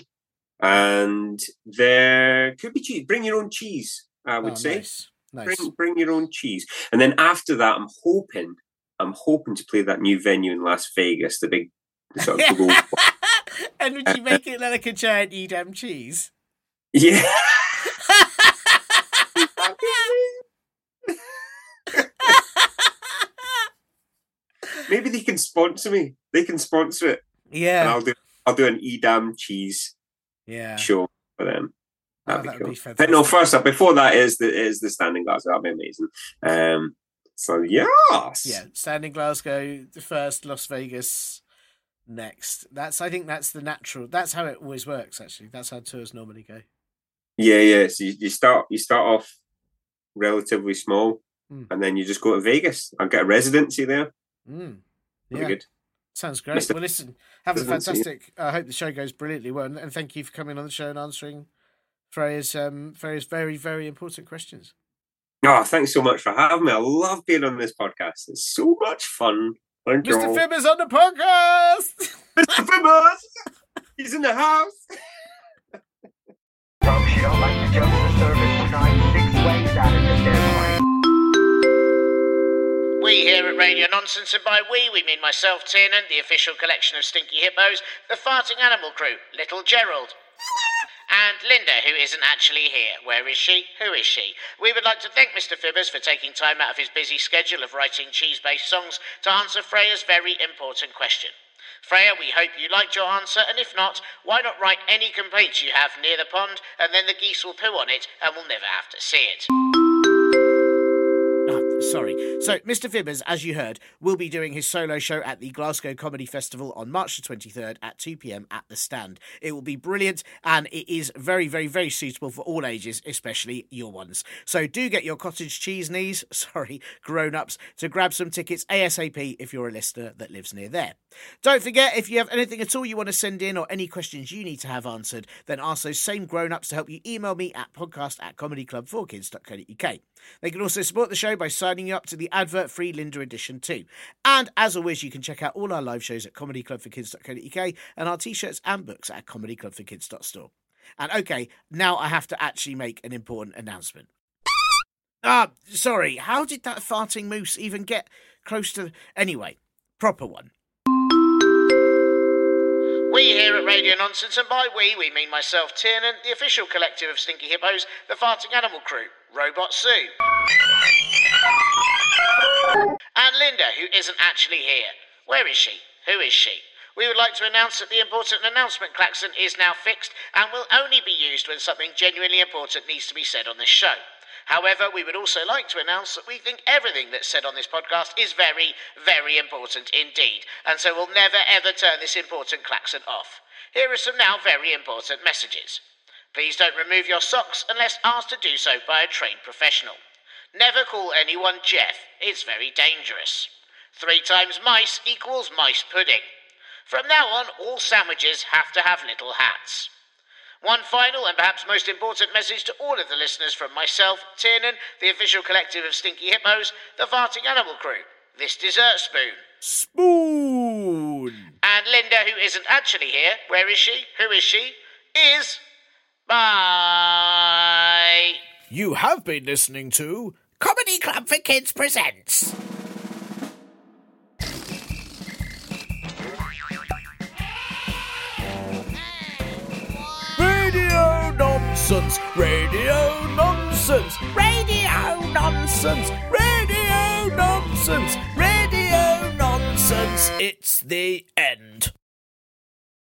And there could be cheese. Bring your own cheese, I would Oh, say. nice, nice. Bring, bring your own cheese. And then after that, I'm hoping, I'm hoping to play that new venue in Las Vegas, the big sort of globe. [LAUGHS] and would you make it like a giant Edam cheese? yeah. [LAUGHS] Maybe they can sponsor me. They can sponsor it. and yeah, I'll do I'll do an Edam cheese yeah. show for them. Oh, That'd that be would cool. be but no, first up, before that is the is the standing glass. That'd be amazing. Um, so yes, Yeah, Stand in Glasgow, the first Las Vegas next. That's I think that's the natural. That's how it always works. Actually, that's how tours normally go. yeah, yeah. So you, you start you start off relatively small, Mm. and then you just go to Vegas and get a residency there. Mm. Yeah, be good. sounds great. Mr. Well, listen, have a fantastic. I hope the show goes brilliantly well, and, and thank you for coming on the show and answering Freya's um Freya's very very important questions. Oh, thanks so much for having me. I love being on this podcast. It's so much fun. Thank you. Mr. all. Fibbers on the podcast. [LAUGHS] Mr. Fibbers! He's in the house. Folks, you don't like the jokes of service tonight? Six ways out of this airplane. We here at Radio Nonsense, and by we, we mean myself, Tiernan, the official collection of stinky hippos, the farting animal crew, Little Gerald. And Linda, who isn't actually here. Where is she? Who is she? We would like to thank Mr. Fibbers for taking time out of his busy schedule of writing cheese based songs to answer Freya's very important question. Freya, we hope you liked your answer, and if not, why not write any complaints you have near the pond, and then the geese will poo on it, and we'll never have to see it. Sorry. So, Mr. Fibbers, as you heard, will be doing his solo show at the Glasgow Comedy Festival on March the 23rd at 2 pm at the stand. It will be brilliant and it is very, very, very suitable for all ages, especially your ones. So, do get your cottage cheese knees, [LAUGHS] sorry, grown ups, to grab some tickets ASAP if you're a listener that lives near there. Don't forget, if you have anything at all you want to send in or any questions you need to have answered, then ask those same grown ups to help you email me at podcast at comedyclub4kids.co.uk. They can also support the show by signing you up to the advert free Linda edition too. And as always, you can check out all our live shows at comedyclub4kids.co.uk and our t shirts and books at comedyclub4kids.store. And okay, now I have to actually make an important announcement. Ah, sorry, how did that farting moose even get close to. Anyway, proper one. We here at Radio Nonsense, and by we, we mean myself, Tiernan, the official collective of Stinky Hippos, the Farting Animal Crew, Robot Sue. And Linda, who isn't actually here. Where is she? Who is she? We would like to announce that the important announcement klaxon is now fixed and will only be used when something genuinely important needs to be said on this show. However, we would also like to announce that we think everything that's said on this podcast is very, very important indeed, and so we'll never ever turn this important klaxon off. Here are some now very important messages. Please don't remove your socks unless asked to do so by a trained professional. Never call anyone Jeff, it's very dangerous. Three times mice equals mice pudding. From now on, all sandwiches have to have little hats. One final and perhaps most important message to all of the listeners from myself, Tiernan, the official collective of Stinky Hippos, the Farting Animal Crew. This dessert spoon. Spoon! And Linda, who isn't actually here, where is she? Who is she? Is. Bye. You have been listening to Comedy Club for Kids Presents. Radio nonsense, radio nonsense, radio nonsense, radio nonsense, radio nonsense. It's the end.